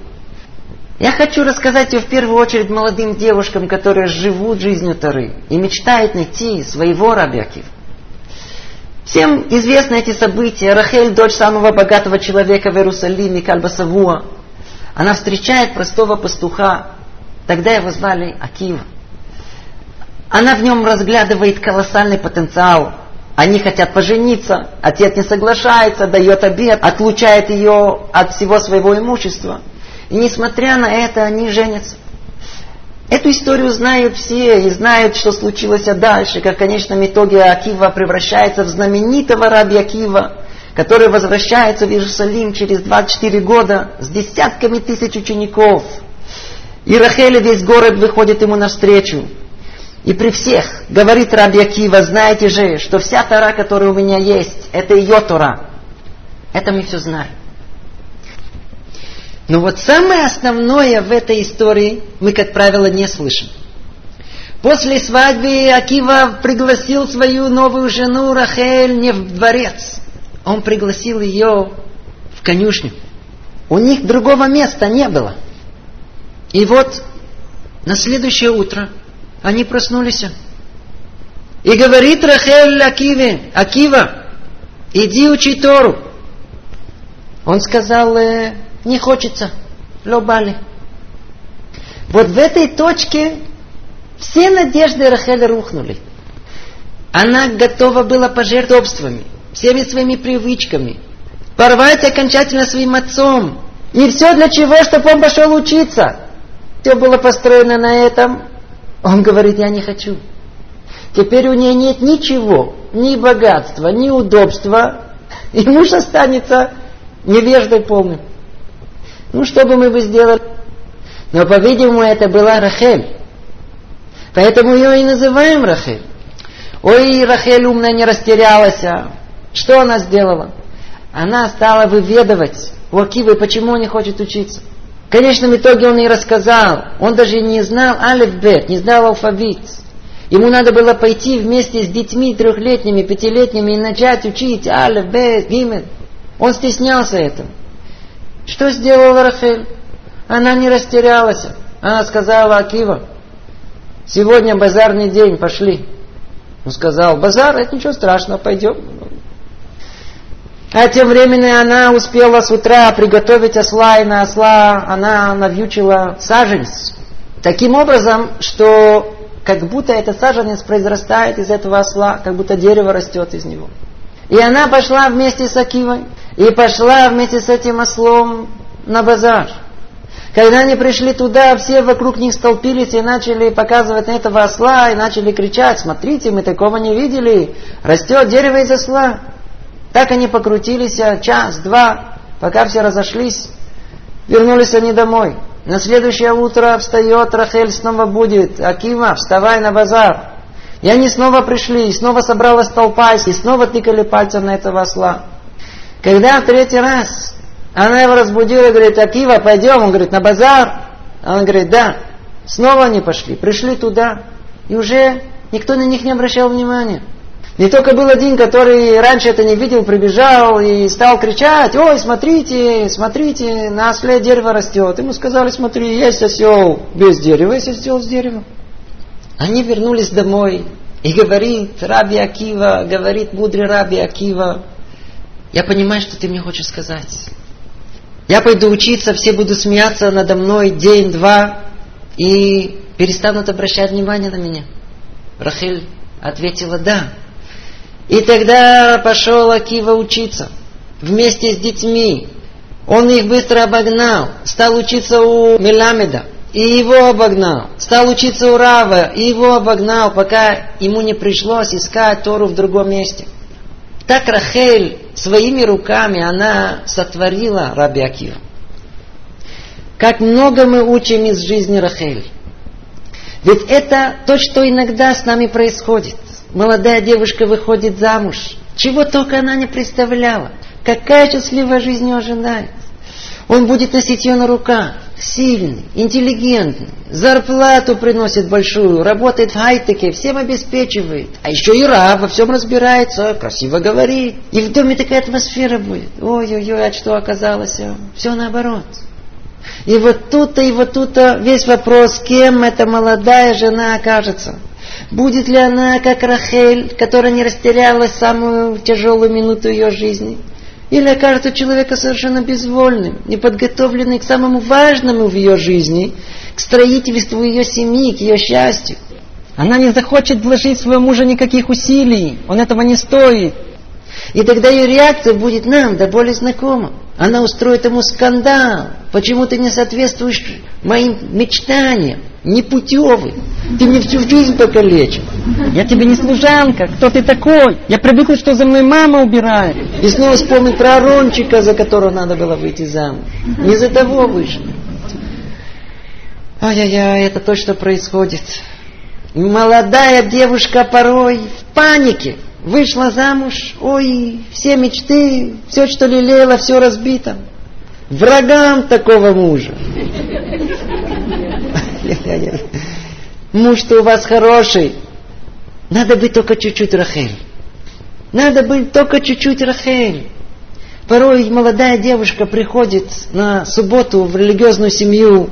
Я хочу рассказать ее в первую очередь молодым девушкам, которые живут жизнью Тары и мечтают найти своего Раби Акива. Всем известны эти события. Рахель, дочь самого богатого человека в Иерусалиме, Кальбасавуа, она встречает простого пастуха. Тогда его звали Акива. Она в нем разглядывает колоссальный потенциал. Они хотят пожениться, отец не соглашается, дает обед, отлучает ее от всего своего имущества. И несмотря на это, они женятся. Эту историю знают все и знают, что случилось дальше, как в конечном итоге Акива превращается в знаменитого раби Акива, который возвращается в Иерусалим через 24 года с десятками тысяч учеников. И Рахель весь город выходит ему навстречу. И при всех говорит Раби Акива, знаете же, что вся Тора, которая у меня есть, это ее Тора. Это мы все знаем. Но вот самое основное в этой истории мы, как правило, не слышим. После свадьбы Акива пригласил свою новую жену Рахель не в дворец. Он пригласил ее в конюшню. У них другого места не было. И вот на следующее утро они проснулись. И говорит Рахель Акиве, Акива, иди учи Тору. Он сказал, э, не хочется, лобали. Вот в этой точке все надежды Рахеля рухнули. Она готова была пожертвовать собственными, всеми своими привычками, порвать окончательно своим отцом. И все для чего? Чтобы он пошел учиться. Все было построено на этом. Он говорит, я не хочу. Теперь у нее нет ничего, ни богатства, ни удобства. И муж останется невеждой полным. Ну, что бы мы бы сделали? Но, по-видимому, это была Рахель. Поэтому ее и называем Рахель. Ой, Рахель умная не растерялась. А. Что она сделала? Она стала выведывать у Акивы, почему он не хочет учиться. В конечном итоге он ей рассказал. Он даже не знал алифбет, не знал алфавит. Ему надо было пойти вместе с детьми трехлетними, пятилетними и начать учить алиф, бет, гимель. Он стеснялся этого. Что сделала Рахель? Она не растерялась. Она сказала Акива, сегодня базарный день, пошли. Он сказал, базар, это ничего страшного, пойдем. А тем временем она успела с утра приготовить осла, и на осла она навьючила саженец. Таким образом, что как будто этот саженец произрастает из этого осла, как будто дерево растет из него. И она пошла вместе с Акивой, и пошла вместе с этим ослом на базар. Когда они пришли туда, все вокруг них столпились и начали показывать на этого осла, и начали кричать, смотрите, мы такого не видели, растет дерево из осла. Так они покрутились а, час, два, пока все разошлись. Вернулись они домой. На следующее утро встает Рахель, снова будет. Акима, вставай на базар. И они снова пришли, и снова собралась толпа, и снова тыкали пальцем на этого осла. Когда в третий раз она его разбудила говорит, Акива, пойдем, он говорит, на базар. Он говорит, да. Снова они пошли, пришли туда, и уже никто на них не обращал внимания. Не только был один, который раньше это не видел, прибежал и стал кричать, ой, смотрите, смотрите, на осле дерево растет. Ему сказали, смотри, есть осел без дерева, есть осел с деревом. Они вернулись домой, И говорит Раби Акива, говорит мудрый Раби Акива, я понимаю, что ты мне хочешь сказать. Я пойду учиться, все будут смеяться надо мной день-два и перестанут обращать внимание на меня. Рахель ответила «да». И тогда пошел Акива учиться вместе с детьми. Он их быстро обогнал, стал учиться у Меламеда, и его обогнал. Стал учиться у Рава, и его обогнал, пока ему не пришлось искать Тору в другом месте. Так Рахель своими руками она сотворила Раби Акива. Как много мы учим из жизни Рахель. Ведь это то, что иногда с нами происходит. Молодая девушка выходит замуж. Чего только она не представляла. Какая счастливая жизнь ее ожидает. Он будет носить ее на руках. Сильный, интеллигентный, зарплату приносит большую, работает в хай-теке, всем обеспечивает. А еще и раб, во всем разбирается, красиво говорит. И в доме такая атмосфера будет. Ой-ой-ой, а что оказалось? Все наоборот. И вот тут-то, и вот тут-то весь вопрос, кем эта молодая жена окажется. Будет ли она, как Рахель, которая не растерялась самую тяжелую минуту ее жизни? Или окажется человека совершенно безвольным, неподготовленным к самому важному в ее жизни, к строительству ее семьи, к ее счастью. Она не захочет вложить в своего мужа никаких усилий, он этого не стоит. И тогда ее реакция будет нам да более знакома. Она устроит ему скандал. Почему ты не соответствуешь моим мечтаниям? Непутевый. Ты мне всю жизнь покалечил. Я тебе не служанка. Кто ты такой? Я привыкла, что за мной мама убирает. И снова вспомнит про Арончика, за которого надо было выйти замуж. Не за того вышли. Ай-яй-яй, это то, что происходит. Молодая девушка порой в панике. Вышла замуж, ой, все мечты, все, что лелеяла, все разбито. Врагам такого мужа. Муж-то у вас хороший. Надо быть только чуть-чуть Рахель. Надо быть только чуть-чуть Рахель. Порой молодая девушка приходит на субботу в религиозную семью.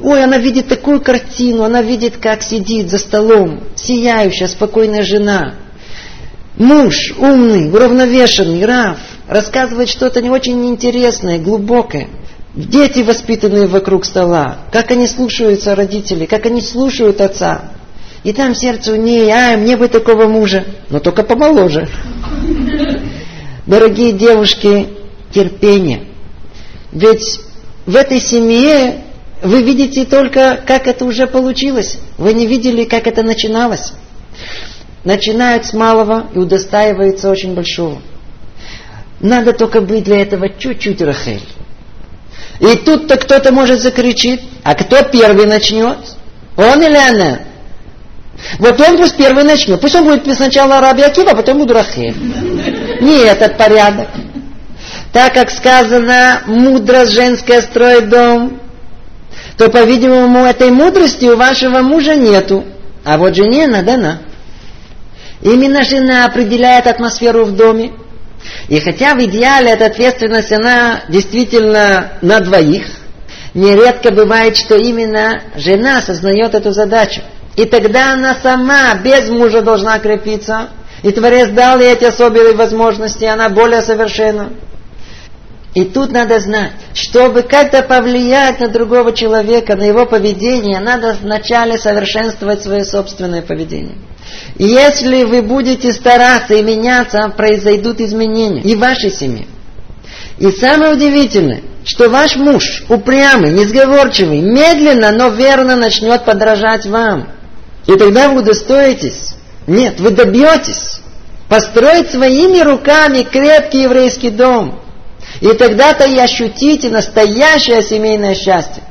Ой, она видит такую картину, она видит, как сидит за столом сияющая, спокойная жена – Муж умный, уравновешенный, рав, рассказывает что-то не очень интересное, глубокое. Дети, воспитанные вокруг стола, как они слушаются родителей, как они слушают отца. И там сердце у ней, а, мне бы такого мужа, но только помоложе. Дорогие девушки, терпение. Ведь в этой семье вы видите только, как это уже получилось. Вы не видели, как это начиналось начинают с малого и удостаиваются очень большого. Надо только быть для этого чуть-чуть Рахель. И тут-то кто-то может закричит, а кто первый начнет? Он или она? Вот он пусть первый начнет. Пусть он будет сначала Раби Акива, а потом буду Рахель. Не этот порядок. Так как сказано, мудрость женская строит дом, то, по-видимому, этой мудрости у вашего мужа нету. А вот жене надо на. Именно жена определяет атмосферу в доме. И хотя в идеале эта ответственность, она действительно на двоих, нередко бывает, что именно жена осознает эту задачу. И тогда она сама, без мужа, должна крепиться. И Творец дал ей эти особенные возможности, она более совершенна. И тут надо знать, чтобы как-то повлиять на другого человека, на его поведение, надо вначале совершенствовать свое собственное поведение. И если вы будете стараться и меняться, произойдут изменения и в вашей семье. И самое удивительное, что ваш муж, упрямый, несговорчивый, медленно, но верно начнет подражать вам. И тогда вы удостоитесь, нет, вы добьетесь построить своими руками крепкий еврейский дом. И тогда-то и ощутите настоящее семейное счастье.